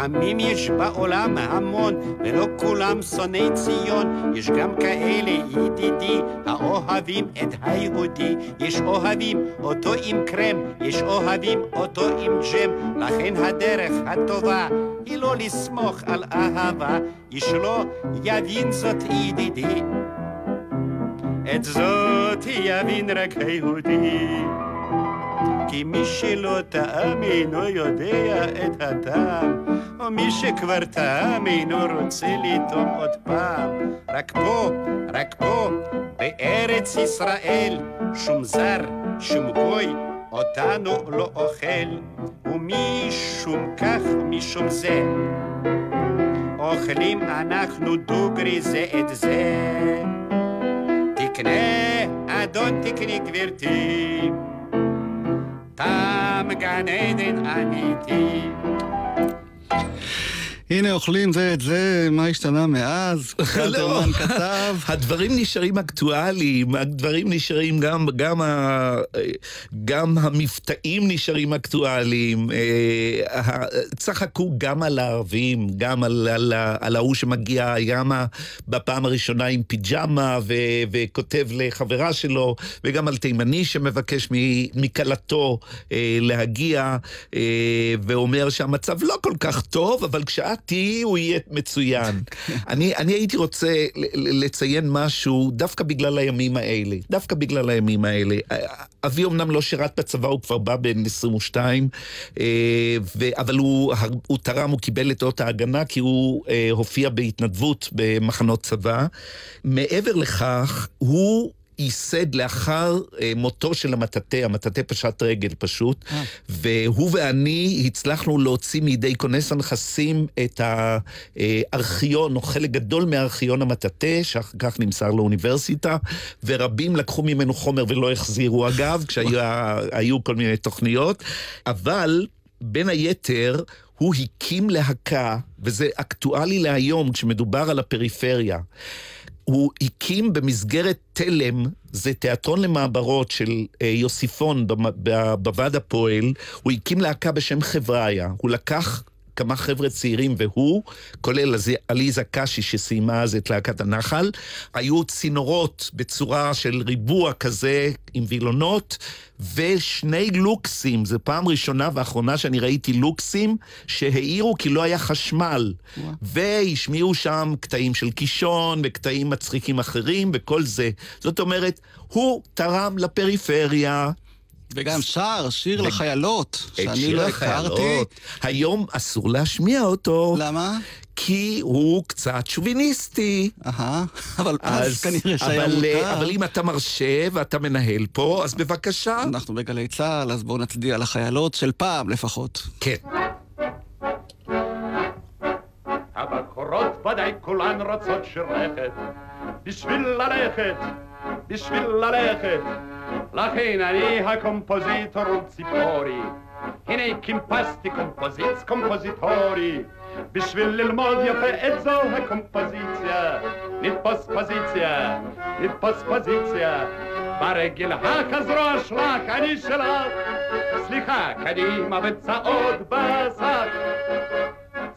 עמים יש בעולם המון, ולא כולם שונאי ציון. יש גם כאלה, ידידי, האוהבים את היהודי. יש אוהבים אותו עם קרם, יש אוהבים אותו עם ג'ם. לכן הדרך הטובה היא לא לסמוך על אהבה. איש לא יבין זאת ידידי. את זאת יבין רק היהודי. כי מי שלא טעם אינו יודע את הטעם, ומי שכבר טעם אינו רוצה לטעום עוד פעם. רק פה, רק פה, בארץ ישראל, שום זר, שום גוי, אותנו לא אוכל, ומשום כך ומשום זה, אוכלים אנחנו דוגרי זה את זה. תקנה, אדון תקני גברתי. תם גן עדן אמיתי. הנה אוכלים זה את זה, מה השתנה מאז? [LAUGHS] אלתרמן כתב. [LAUGHS] הדברים נשארים אקטואליים, הדברים נשארים גם, גם, ה, גם המבטאים נשארים אקטואליים. אה, צחקו גם על הערבים, גם על, על, על ההוא שמגיע, גם ה- בפעם הראשונה עם פיג'מה ו, וכותב לחברה שלו, וגם על תימני שמבקש מכלתו אה, להגיע, אה, ואומר שהמצב לא כל כך טוב, אבל כשאת תהיי הוא יהיה מצוין. אני, אני הייתי רוצה לציין משהו דווקא בגלל הימים האלה. דווקא בגלל הימים האלה. אבי אמנם לא שירת בצבא, הוא כבר בא בן 22, אה, אבל הוא, הוא תרם, הוא קיבל את אות ההגנה כי הוא אה, הופיע בהתנדבות במחנות צבא. מעבר לכך, הוא... ייסד לאחר אה, מותו של המטאטא, המטאטא פשט רגל פשוט, והוא ואני הצלחנו להוציא מידי כונס הנכסים את הארכיון, או חלק גדול מארכיון המטאטא, שאחר כך נמסר לאוניברסיטה, ורבים לקחו ממנו חומר ולא החזירו אגב, כשהיו [LAUGHS] כל מיני תוכניות, אבל בין היתר, הוא הקים להקה, וזה אקטואלי להיום כשמדובר על הפריפריה. הוא הקים במסגרת תלם, זה תיאטרון למעברות של אה, יוסיפון בוועד הפועל, הוא הקים להקה בשם חבריה. הוא לקח כמה חבר'ה צעירים והוא, כולל עליזה קשי שסיימה אז את להקת הנחל, היו צינורות בצורה של ריבוע כזה עם וילונות, ושני לוקסים, זו פעם ראשונה ואחרונה שאני ראיתי לוקסים שהעירו כי לא היה חשמל. והשמיעו שם קטעים של קישון וקטעים מצחיקים אחרים וכל זה. זאת אומרת, הוא תרם לפריפריה. וגם שר שיר ו- לחיילות, שאני לא הכרתי. היום אסור להשמיע אותו. למה? כי הוא קצת שוביניסטי. אהה, אבל אז כנראה שהיה אבל, אה, מותר. אבל אם אתה מרשה ואתה מנהל פה, אז בבקשה. אנחנו בגלי צה"ל, אז בואו נצדיע לחיילות של פעם לפחות. כן. ודאי כולן רוצות שרכת, בשביל ללכת, בשביל ללכת. לכן אני הקומפוזיטור ציפורי, הנה קימפסתי קומפוזיץ קומפוזיטורי, בשביל ללמוד יפה את זו הקומפוזיציה, נתפוס פוזיציה, נתפוס פוזיציה, ברגל הכזרוע שלך אני שלך, סליחה, קדימה וצעוד בשק.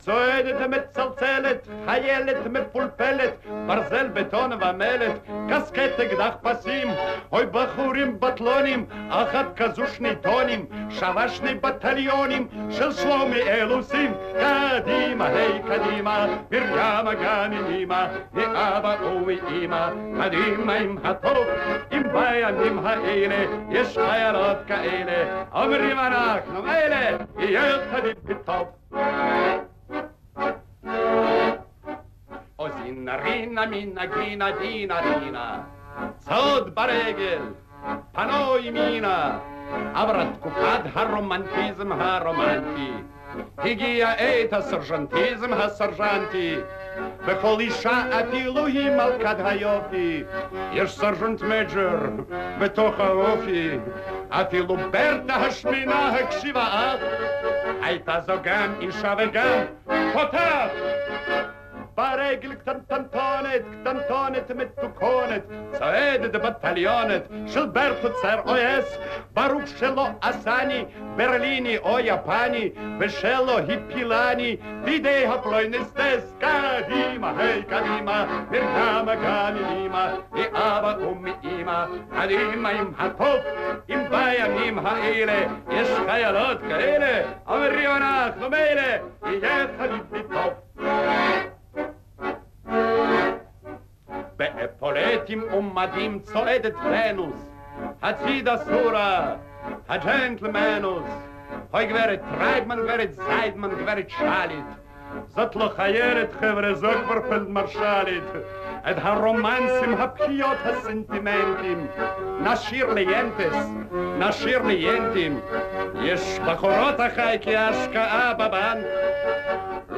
צועדת מצלצלת, חיילת מפולפלת, ברזל, בטון ומלט, קסקט אקדח פסים, אוי בחורים בטלונים, אחת כזו שני טונים, שווה שני בטליונים של שלומי אלוסים. קדימה, היי קדימה, מרים גם עם אמא, מאבא ומאמא, קדימה עם הטוב, אם בימים האלה יש חיילות כאלה, אומרים אנחנו מילא, יהיה תמיד בטוב. או זינה רינה מינה גינה דינה רינה צוד ברגל, פנו ימינה עברה תקופת הרומנטיזם הרומנטי הגיע עת הסרג'נטיזם הסרג'נטי בכל אישה אפילו היא מלכת היופי יש סרג'נט מג'ר בתוך האופי אפילו ברטה השמינה הקשיבה אף הייתה זו גם אישה וגם פותח ברגל קטנטונת, קטנטונת מתוקונת, צועדת בטליונת של ברטוצר אויס, ברוך שלא עשני ברליני או יפני, ושלא הפילני בידי הפלוינסטס. קדימה, היי קדימה, מרקמה גם עם אמא, מאבא ומאמא, קדימה עם הטוב, אם בימים be poletim um madim zu Venus. plenus hat sie das sura a gentlemanus. Hoy gwerd treib man gwerd seid man gwerd schalit. Zat lo khayeret khavre zok vor feld marshalit et ha romans ha hab ha sentimentim. sentiment im. Nashir le nashir yes bakhorot a khay ki ashka a baban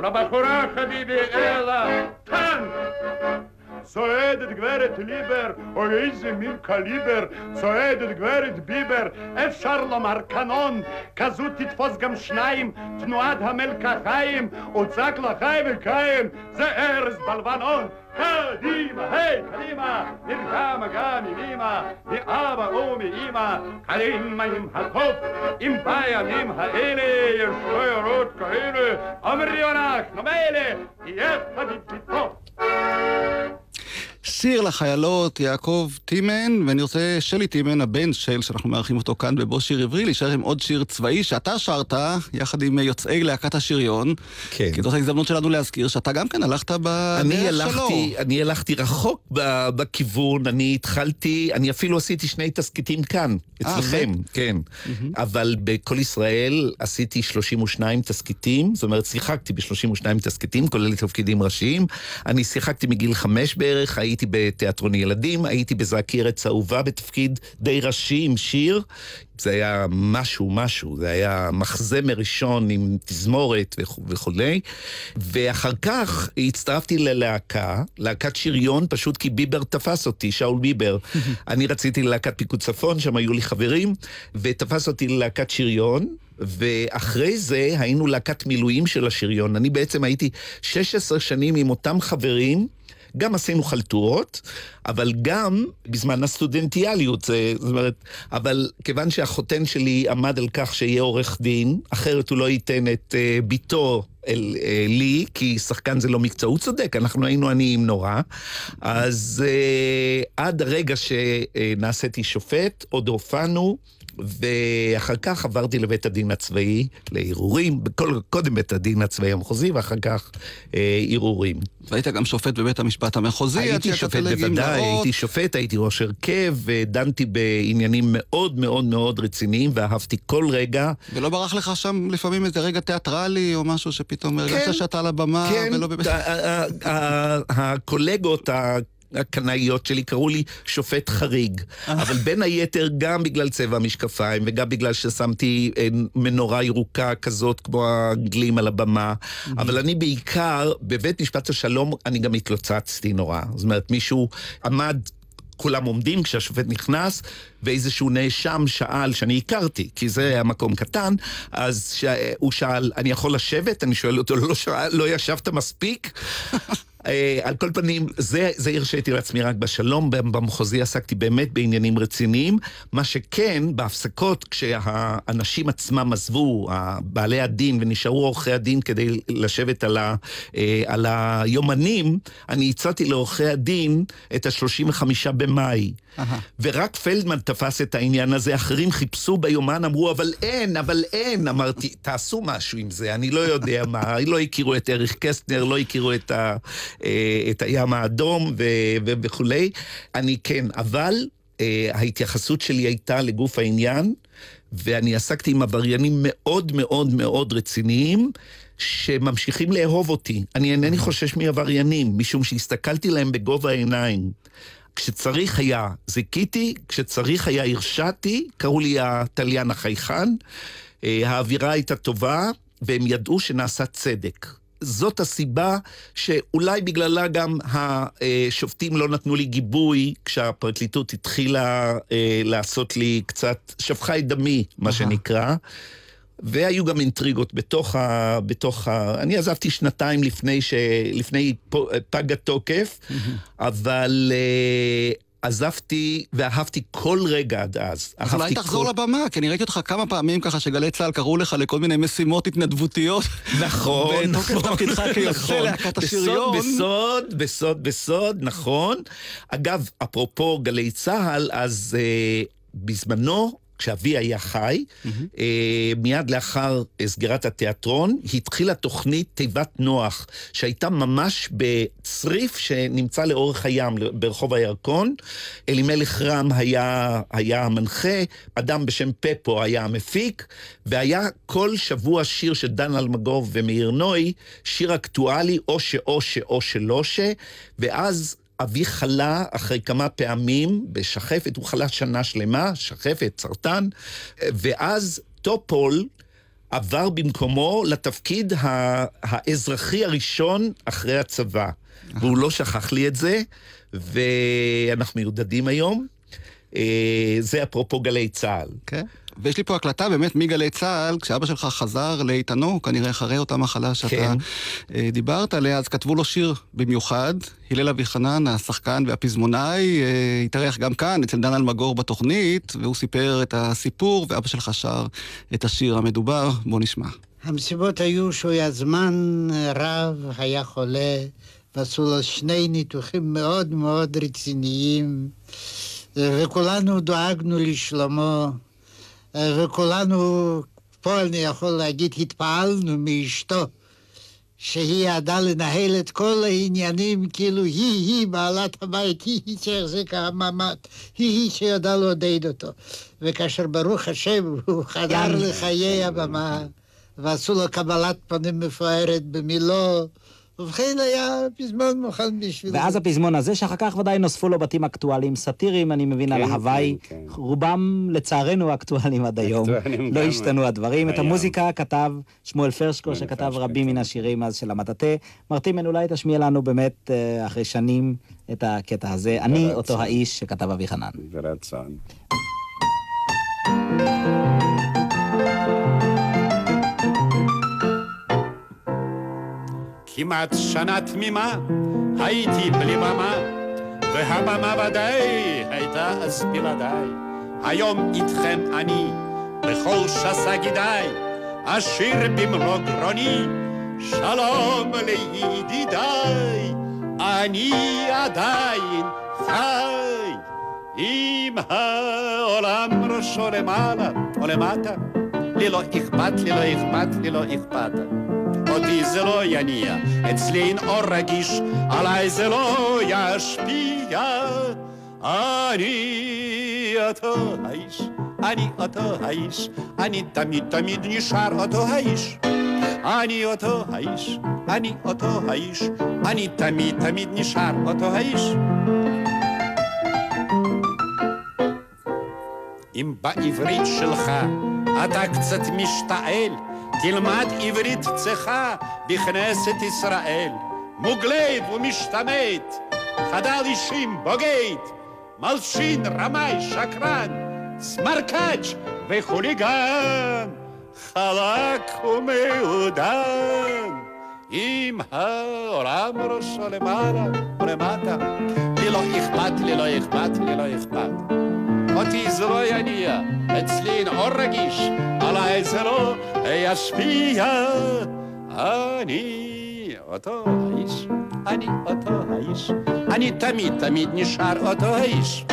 la bakhora khabibi ela tan! צועדת גברת ליבר, אוי איזה מין קליבר, צועדת גברת ביבר, אפשר לומר קנון, כזו תתפוס גם שניים, תנועת המלקחיים, וצק לחי וקיים, זה ארז בלבנון. קדימה, היי, קדימה, נרקמה גם עם אמא, מאבא ומאמא, קדימה עם הטוב, אם בימים האלה יש שיירות כאלה, אומרים אנחנו מילא, יהיה חביבי טוב. שיר לחיילות, יעקב טימן, ואני רוצה שלי טימן, הבן של, שאנחנו מארחים אותו כאן בבוא שיר עברי, להישאר עם עוד שיר צבאי שאתה שרת, יחד עם יוצאי להקת השריון. כן. כי זאת ההזדמנות שלנו להזכיר שאתה גם כן הלכת בדרך שלו. אני הלכתי רחוק בכיוון, אני התחלתי, אני אפילו עשיתי שני תסכיתים כאן, אה, אצלכם, באמת? כן. אבל בכל ישראל עשיתי 32 תסכיתים, זאת אומרת, שיחקתי ב-32 תסכיתים, כולל תפקידים ראשיים. אני שיחקתי מגיל חמש בערך, הייתי בתיאטרון ילדים, הייתי בזעקי ארץ אהובה בתפקיד די ראשי עם שיר. זה היה משהו, משהו, זה היה מחזמר ראשון עם תזמורת וכו'- וכולי. ואחר כך הצטרפתי ללהקה, להקת שריון, פשוט כי ביבר תפס אותי, שאול ביבר. [LAUGHS] אני רציתי ללהקת פיקוד צפון, שם היו לי חברים, ותפס אותי ללהקת שריון. ואחרי זה היינו להקת מילואים של השריון. אני בעצם הייתי 16 שנים עם אותם חברים. גם עשינו חלטורות, אבל גם בזמן הסטודנטיאליות, זה, זאת אומרת, אבל כיוון שהחותן שלי עמד על כך שיהיה עורך דין, אחרת הוא לא ייתן את uh, ביתו אל, uh, לי, כי שחקן זה לא מקצוע, הוא צודק, אנחנו היינו עניים נורא, אז uh, עד הרגע שנעשיתי שופט, עוד הופענו. ואחר כך עברתי לבית הדין הצבאי לערעורים, קודם בית הדין הצבאי המחוזי ואחר כך אה, ערעורים. והיית גם שופט בבית המשפט המחוזי, הייתי שופט בוודאי, לגמלאות. הייתי שופט, הייתי ראש הרכב, ודנתי בעניינים מאוד מאוד מאוד רציניים, ואהבתי כל רגע. ולא ברח לך שם לפעמים איזה רגע תיאטרלי או משהו שפתאום הרגשת שאתה על הבמה כן, ולא בבית... הקולגות, הקנאיות שלי קראו לי שופט חריג, אבל בין היתר גם בגלל צבע המשקפיים וגם בגלל ששמתי אה, מנורה ירוקה כזאת כמו הגלים על הבמה, אבל אני בעיקר, בבית משפט השלום אני גם התלוצצתי נורא. זאת אומרת, מישהו עמד... כולם עומדים כשהשופט נכנס, ואיזשהו נאשם שאל, שאני הכרתי, כי זה היה מקום קטן, אז ש... הוא שאל, אני יכול לשבת? אני שואל אותו, לא, שאל, לא ישבת מספיק? [LAUGHS] אה, על כל פנים, זה, זה הרשיתי לעצמי רק בשלום, במחוזי עסקתי באמת בעניינים רציניים. מה שכן, בהפסקות, כשהאנשים עצמם עזבו, בעלי הדין, ונשארו עורכי הדין כדי לשבת על, ה, אה, על היומנים, אני הצעתי לעורכי הדין את ה-35 במאי. ורק פלדמן תפס את העניין הזה, אחרים חיפשו ביומן, אמרו, אבל אין, אבל אין. אמרתי, תעשו משהו עם זה, אני לא יודע מה. לא הכירו את אריך קסטנר, לא הכירו את, ה, את הים האדום ו, ו, וכולי. אני כן, אבל אה, ההתייחסות שלי הייתה לגוף העניין, ואני עסקתי עם עבריינים מאוד מאוד מאוד רציניים. שממשיכים לאהוב אותי. אני אינני חושש מעבריינים, משום שהסתכלתי להם בגובה העיניים. כשצריך היה, זיכיתי, כשצריך היה, הרשעתי, קראו לי התליין החייכן. אה, האווירה הייתה טובה, והם ידעו שנעשה צדק. זאת הסיבה שאולי בגללה גם השופטים לא נתנו לי גיבוי כשהפרקליטות התחילה אה, לעשות לי קצת, שפכה את דמי, מה שנקרא. והיו גם אינטריגות בתוך ה... בתוך ה... אני עזבתי שנתיים לפני, ש... לפני פג התוקף, אבל uh, עזבתי ואהבתי כל רגע עד אז. אז אולי תחזור כל... לבמה, כי אני ראיתי אותך כמה פעמים ככה שגלי צה"ל קראו לך לכל מיני משימות התנדבותיות. נכון, [LAUGHS] נכון. נכון. השריון. בסוד, בסוד, בסוד, נכון. אגב, אפרופו גלי צה"ל, אז uh, בזמנו כשאבי היה חי, mm-hmm. אה, מיד לאחר סגירת התיאטרון, התחילה תוכנית תיבת נוח, שהייתה ממש בצריף שנמצא לאורך הים, ברחוב הירקון. אלימלך רם היה, היה המנחה, אדם בשם פפו היה המפיק, והיה כל שבוע שיר של דן אלמגוב ומאיר נוי, שיר אקטואלי, או שאו שאו שלא ש, ואז אבי חלה אחרי כמה פעמים בשחפת, הוא חלה שנה שלמה, שחפת, סרטן, ואז טופול עבר במקומו לתפקיד האזרחי הראשון אחרי הצבא. והוא לא שכח לי את זה, ואנחנו מיודדים היום. אה, זה אפרופו גלי צה"ל. כן. Okay. ויש לי פה הקלטה באמת מגלי צה"ל, כשאבא שלך חזר לאיתנו, כנראה אחרי אותה מחלה שאתה כן. אה, דיברת עליה, אז כתבו לו שיר במיוחד. הלל אביחנן, השחקן והפזמונאי, אה, התארח גם כאן, אצל דן אלמגור בתוכנית, והוא סיפר את הסיפור, ואבא שלך שר את השיר המדובר. בוא נשמע. המסיבות היו שהוא היה זמן רב, היה חולה, ועשו לו שני ניתוחים מאוד מאוד רציניים, וכולנו דאגנו לשלומו. וכולנו, פה אני יכול להגיד, התפעלנו מאשתו, שהיא ידעה לנהל את כל העניינים, כאילו היא-היא בעלת הבית, היא-היא שהחזיקה הממ"ד, היא-היא שידעה לעודד אותו. וכאשר ברוך השם הוא חדר לחיי הבמה, ועשו לו קבלת פנים מפוארת במילו, ובכן היה פזמון מוכן בשביל ואז. הפזמון הזה, שאחר כך ודאי נוספו לו בתים אקטואליים סאטיריים, אני מבין, כן, על ההוואי. כן, כן. רובם, לצערנו, אקטואליים עד היום. לא השתנו הדברים. את המוזיקה כתב שמואל פרשקו, שכתב רבים מן השירים אז של המטאטה. מרטימן, אולי תשמיע לנו באמת, אה, אחרי שנים, את הקטע הזה. אני אותו האיש שכתב אבי חנן. ברצון. כמעט שנה תמימה הייתי בלי במה, והבמה ודאי הייתה אז בלעדיי. היום איתכם אני, בכל שסה גידיי, אשיר במלוא גרוני, שלום לידידיי, אני עדיין חי. אם העולם ראשו למעלה או למטה, לי לא אכפת, לי לא אכפת, לי לא אכפת. אותי זה לא יניע, אצלי אין אור רגיש, עליי זה לא ישפיע. אני אותו האיש, אני אותו האיש, אני תמיד תמיד נשאר אותו האיש. אני אותו האיש, אני אותו האיש, אני תמיד תמיד נשאר אותו האיש. אם בעברית שלך אתה קצת משתעל, תלמד עברית צחה בכנסת ישראל. מוגלב ומשתמט, חדל אישים בוגד, מלשין, רמאי, שקרן, סמרקאץ' וחוליגן, חלק ומעודן. עם העולם ראשו למעלה ולמטה. לי לא אכפת, לי לא אכפת, לי לא אכפת. אותי זה לא יניע, אצלי אור רגיש, עליי זה לא ישפיע. אני אותו האיש, אני אותו האיש, אני תמיד תמיד נשאר אותו האיש.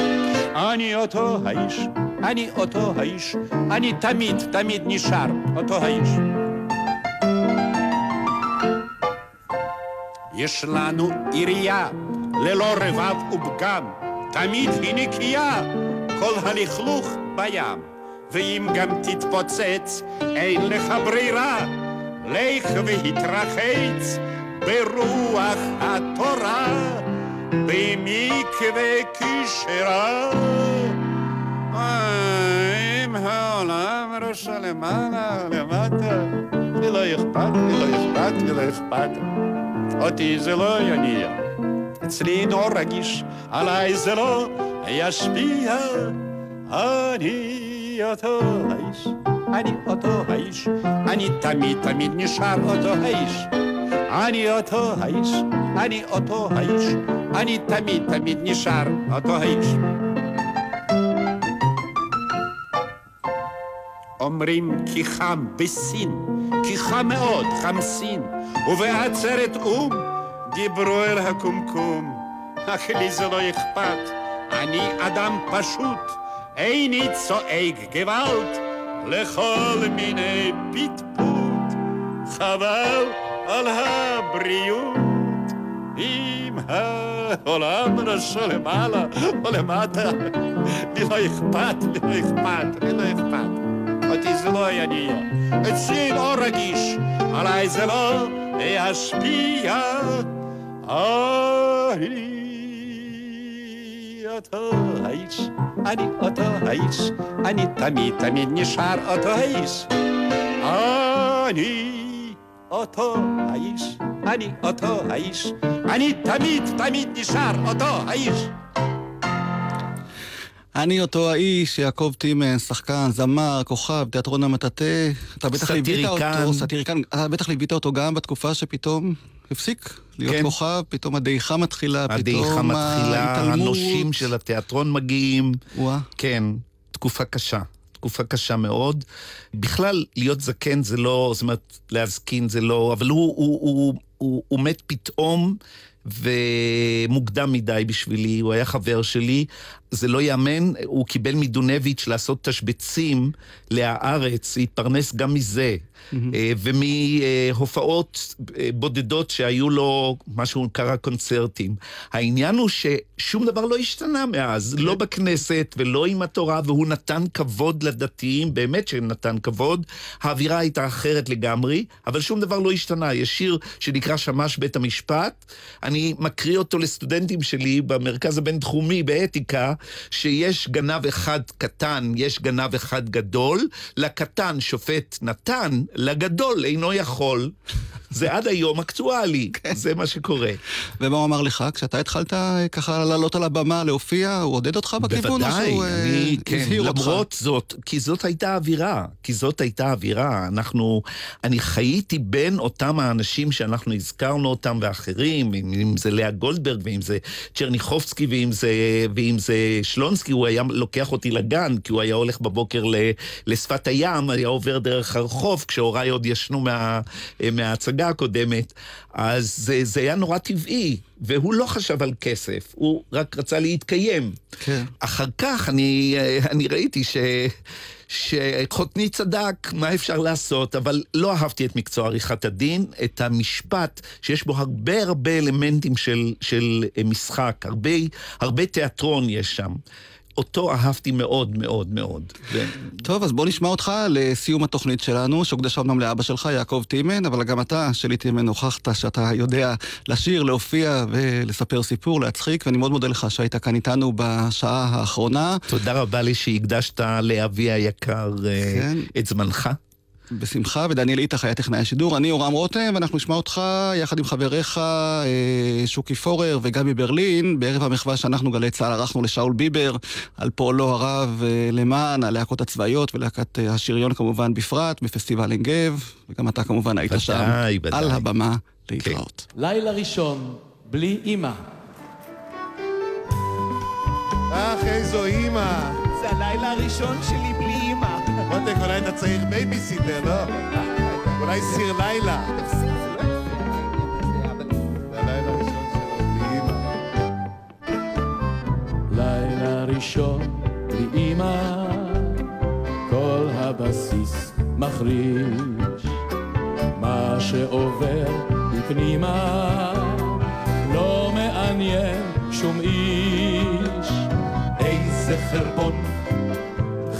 אני אותו האיש, אני אותו האיש, אני תמיד תמיד נשאר אותו האיש. יש לנו עירייה ללא רבב ופגם, תמיד היא נקייה, כל הלכלוך בים. ואם גם תתפוצץ, אין לך ברירה, לך והתרחץ ברוח התורה, במקווה כשרה. עם העולם ראשה למעלה, למטה, לי לא אכפת, לי לא אכפת, לי לא אכפת. אותי זה לא יניע, אצלי נור רגיש, עליי זה לא ישפיע. אני אותו האיש, אני אותו האיש, אני תמיד תמיד נשאר אותו האיש. אני אותו האיש, אני אותו האיש, אני תמיד תמיד נשאר אותו האיש. אומרים כי חם בסין, כי חם מאוד, חם סין, ובעצרת או"ם דיברו אל הקומקום. אך לי זה לא אכפת, אני אדם פשוט, איני צועק גוואלד לכל מיני פטפוט. חבל על הבריאות, אם העולם ראשו למעלה או למטה, לי לא אכפת, לי לא אכפת, לי לא אכפת. אותי זה לא יניע, אצלי אור רגיש, עליי זה לא ישפיע. אני אותו האיש, אני אותו האיש, אני תמיד תמיד נשאר אותו האיש. אני אותו האיש, אני אותו האיש, אני תמיד תמיד נשאר אותו האיש. אני אותו האיש, יעקב טימן, שחקן, זמר, כוכב, תיאטרון המטאטא. אתה בטח ליווית אותו, סאטיריקן. אתה בטח ליווית אותו גם בתקופה שפתאום הפסיק להיות כן. כוכב, פתאום הדעיכה מתחילה, הדעיכה פתאום מתחילה, ההתעלמות. הנושים של התיאטרון מגיעים. וואה. כן, תקופה קשה. תקופה קשה מאוד. בכלל, להיות זקן זה לא, זאת אומרת, להזקין זה לא, אבל הוא, הוא, הוא, הוא, הוא מת פתאום. ומוקדם מדי בשבילי, הוא היה חבר שלי, זה לא ייאמן, הוא קיבל מדונביץ' לעשות תשבצים להארץ, להתפרנס גם מזה, אה, ומהופעות אה, בודדות שהיו לו, מה שהוא קרא קונצרטים. העניין הוא ששום דבר לא השתנה מאז, לא בכנסת ולא עם התורה, והוא נתן כבוד לדתיים, באמת שנתן כבוד. האווירה הייתה אחרת לגמרי, אבל שום דבר לא השתנה. יש שיר שנקרא שמש בית המשפט, אני מקריא אותו לסטודנטים שלי במרכז הבינתחומי באתיקה, שיש גנב אחד קטן, יש גנב אחד גדול, לקטן שופט נתן, לגדול אינו יכול. זה עד היום אקטואלי, זה מה שקורה. ומה הוא אמר לך? כשאתה התחלת אה, ככה לעלות על הבמה, להופיע, הוא עודד אותך בכיוון? או בוודאי, שהוא, אה, אני, כן, הזהיר אותך? למרות זאת, כי זאת הייתה אווירה, כי זאת הייתה אווירה. אנחנו, אני חייתי בין אותם האנשים שאנחנו הזכרנו אותם ואחרים, אם, אם זה לאה גולדברג, ואם זה צ'רניחובסקי, ואם זה, ואם זה שלונסקי, הוא היה לוקח אותי לגן, כי הוא היה הולך בבוקר לשפת הים, היה עובר דרך הרחוב, כשהוריי עוד ישנו מה, מההצגה הקודמת, אז זה, זה היה נורא טבעי. והוא לא חשב על כסף, הוא רק רצה להתקיים. כן. אחר כך אני, אני ראיתי ש... שחותני צדק, מה אפשר לעשות? אבל לא אהבתי את מקצוע עריכת הדין, את המשפט, שיש בו הרבה הרבה אלמנטים של, של משחק, הרבה, הרבה תיאטרון יש שם. אותו אהבתי מאוד מאוד מאוד. ו... טוב, אז בוא נשמע אותך לסיום התוכנית שלנו, שהוקדשה אמנם לאבא שלך, יעקב טימן, אבל גם אתה, שלי טימן, הוכחת שאתה יודע לשיר, להופיע ולספר סיפור, להצחיק, ואני מאוד מודה לך שהיית כאן איתנו בשעה האחרונה. תודה רבה לי שהקדשת לאבי היקר כן. את זמנך. בשמחה, ודניאל איתך היה טכנאי השידור. אני אורם רותם, ואנחנו נשמע אותך יחד עם חבריך אה, שוקי פורר וגבי ברלין, בערב המחווה שאנחנו גלי צה"ל ערכנו לשאול ביבר, על פועלו הרב אה, למען הלהקות הצבאיות ולהקת אה, השריון כמובן בפרט, בפסטיבל עין גב, וגם אתה כמובן היית שם ודאי. על הבמה. להתראות. לילה ראשון, בלי אימא. אך, איזו אימא. זה הלילה הראשון שלי בלי אימא. מותק, אולי אתה צריך בייביסיטר, לא? אולי סיר לילה. לילה ראשון בלי אימא, כל הבסיס מחריש. מה שעובר מפנימה לא מעניין שום איש. חרבון,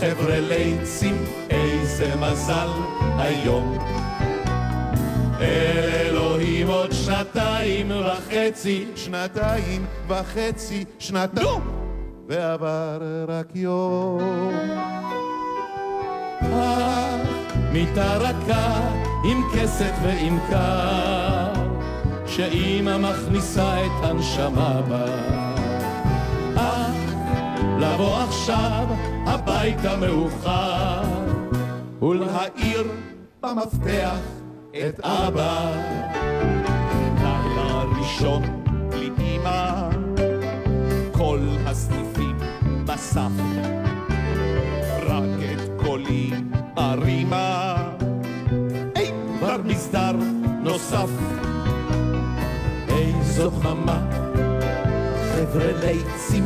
חבר'ה ליצים, איזה מזל היום. אל אלוהים עוד שנתיים וחצי, שנתיים וחצי, שנתיים. נו! ועבר רק יום. מיטה רכה עם כסת ועם קר, שאימא מכניסה את הנשמה בה. לבוא עכשיו הביתה מאוחר, ולהעיר במפתח את אבא. לילה ראשון בלי אימא, כל הסניפים בסף, רק את קולי הרימה. היי, כבר מסדר נוסף. איזו דממה, חבר'ה ליצים,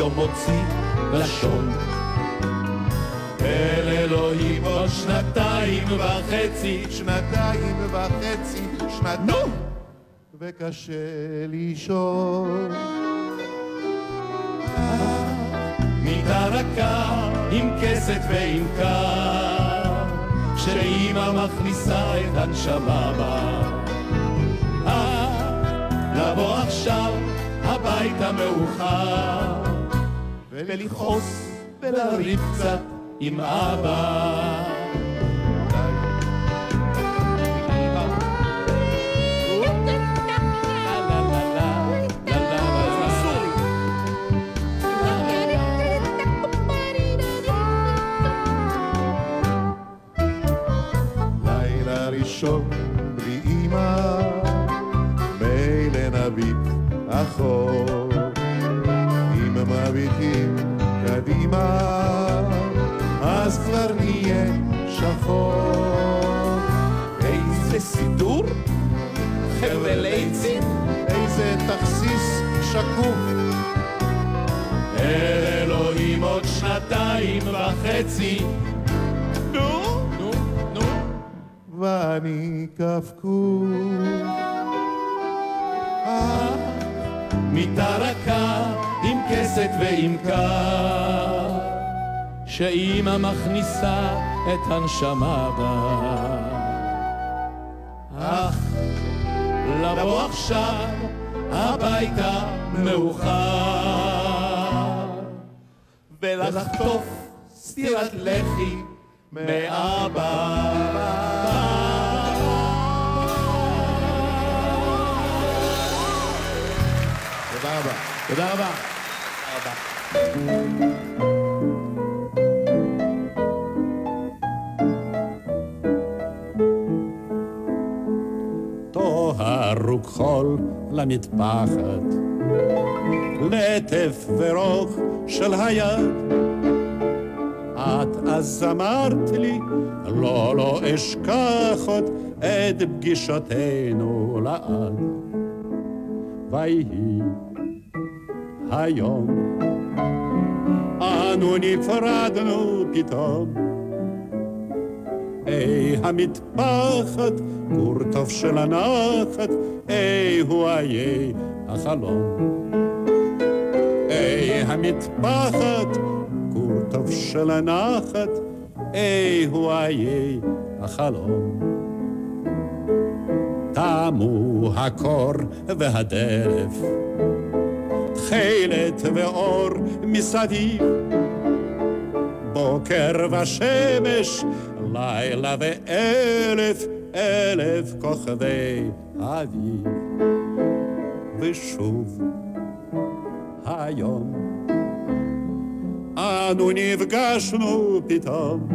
לא מוציא לשון. אל אלוהים עוד שנתיים וחצי, שנתיים וחצי, שנתיים. נו! וקשה לישון. מיטה רכה עם כסת ועם קר, שאימא מכניסה את הנשמה בה. אה, לבוא עכשיו הביתה מאוחר, ולכעוס ולריב קצת עם אבא. לילה ראשון בלי אימא, מילא נביט אחור. שחור. איזה סידור, חבר'ה ליצים, איזה תכסיס שקוף. אל אלוהים עוד שנתיים וחצי. נו, נו, נו. ואני קפקוף. מיטה רכה עם כסת ועם קר, שאימא מכניסה את הנשמה בה. אך לבוא עכשיו הביתה מאוחר, ולחטוף סטירת לחי מאבא. תודה רבה. תודה רבה. טוהרו כחול למטפחת, לטף ורוך של היד. את אז אמרת לי, לא, לא אשכח עוד את פגישותינו לעד. ויהי היום, אנו נפרדנו פתאום. היי המטפחת, כור טוב של הנחת, היי הוא איי החלום. היי המטפחת, כור טוב של הנחת, היי הוא איי החלום. תמו הקור והדלף, תכלת ואור מסביב. בוקר ושמש, לילה ואלף אלף כוכבי אביב. ושוב היום אנו נפגשנו פתאום.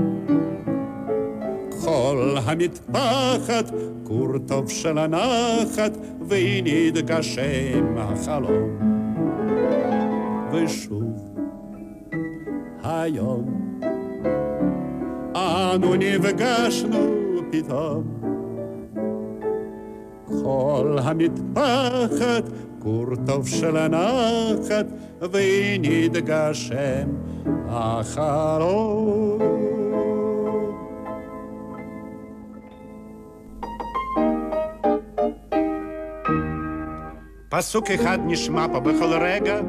חול המטפחת, כור טוב של הנחת, והנה התגשם החלום. ושוב, היום, אנו נפגשנו פתאום. חול המטפחת, כור טוב של הנחת, והנה התגשם החלום. פסוק אחד נשמע פה בכל רגע,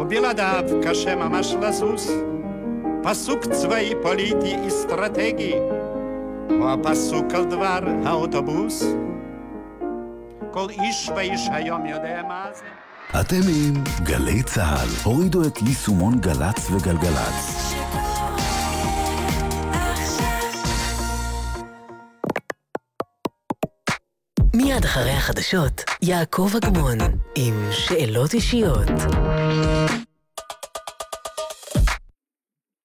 ובלעדיו קשה ממש לזוז. פסוק צבאי, פוליטי, אסטרטגי, או הפסוק על דבר האוטובוס. כל איש ואיש היום יודע מה זה. אתם עם גלי צה"ל. הורידו את יישומון גל"צ וגלגלצ. מיד אחרי החדשות, יעקב אגמון, עם שאלות אישיות.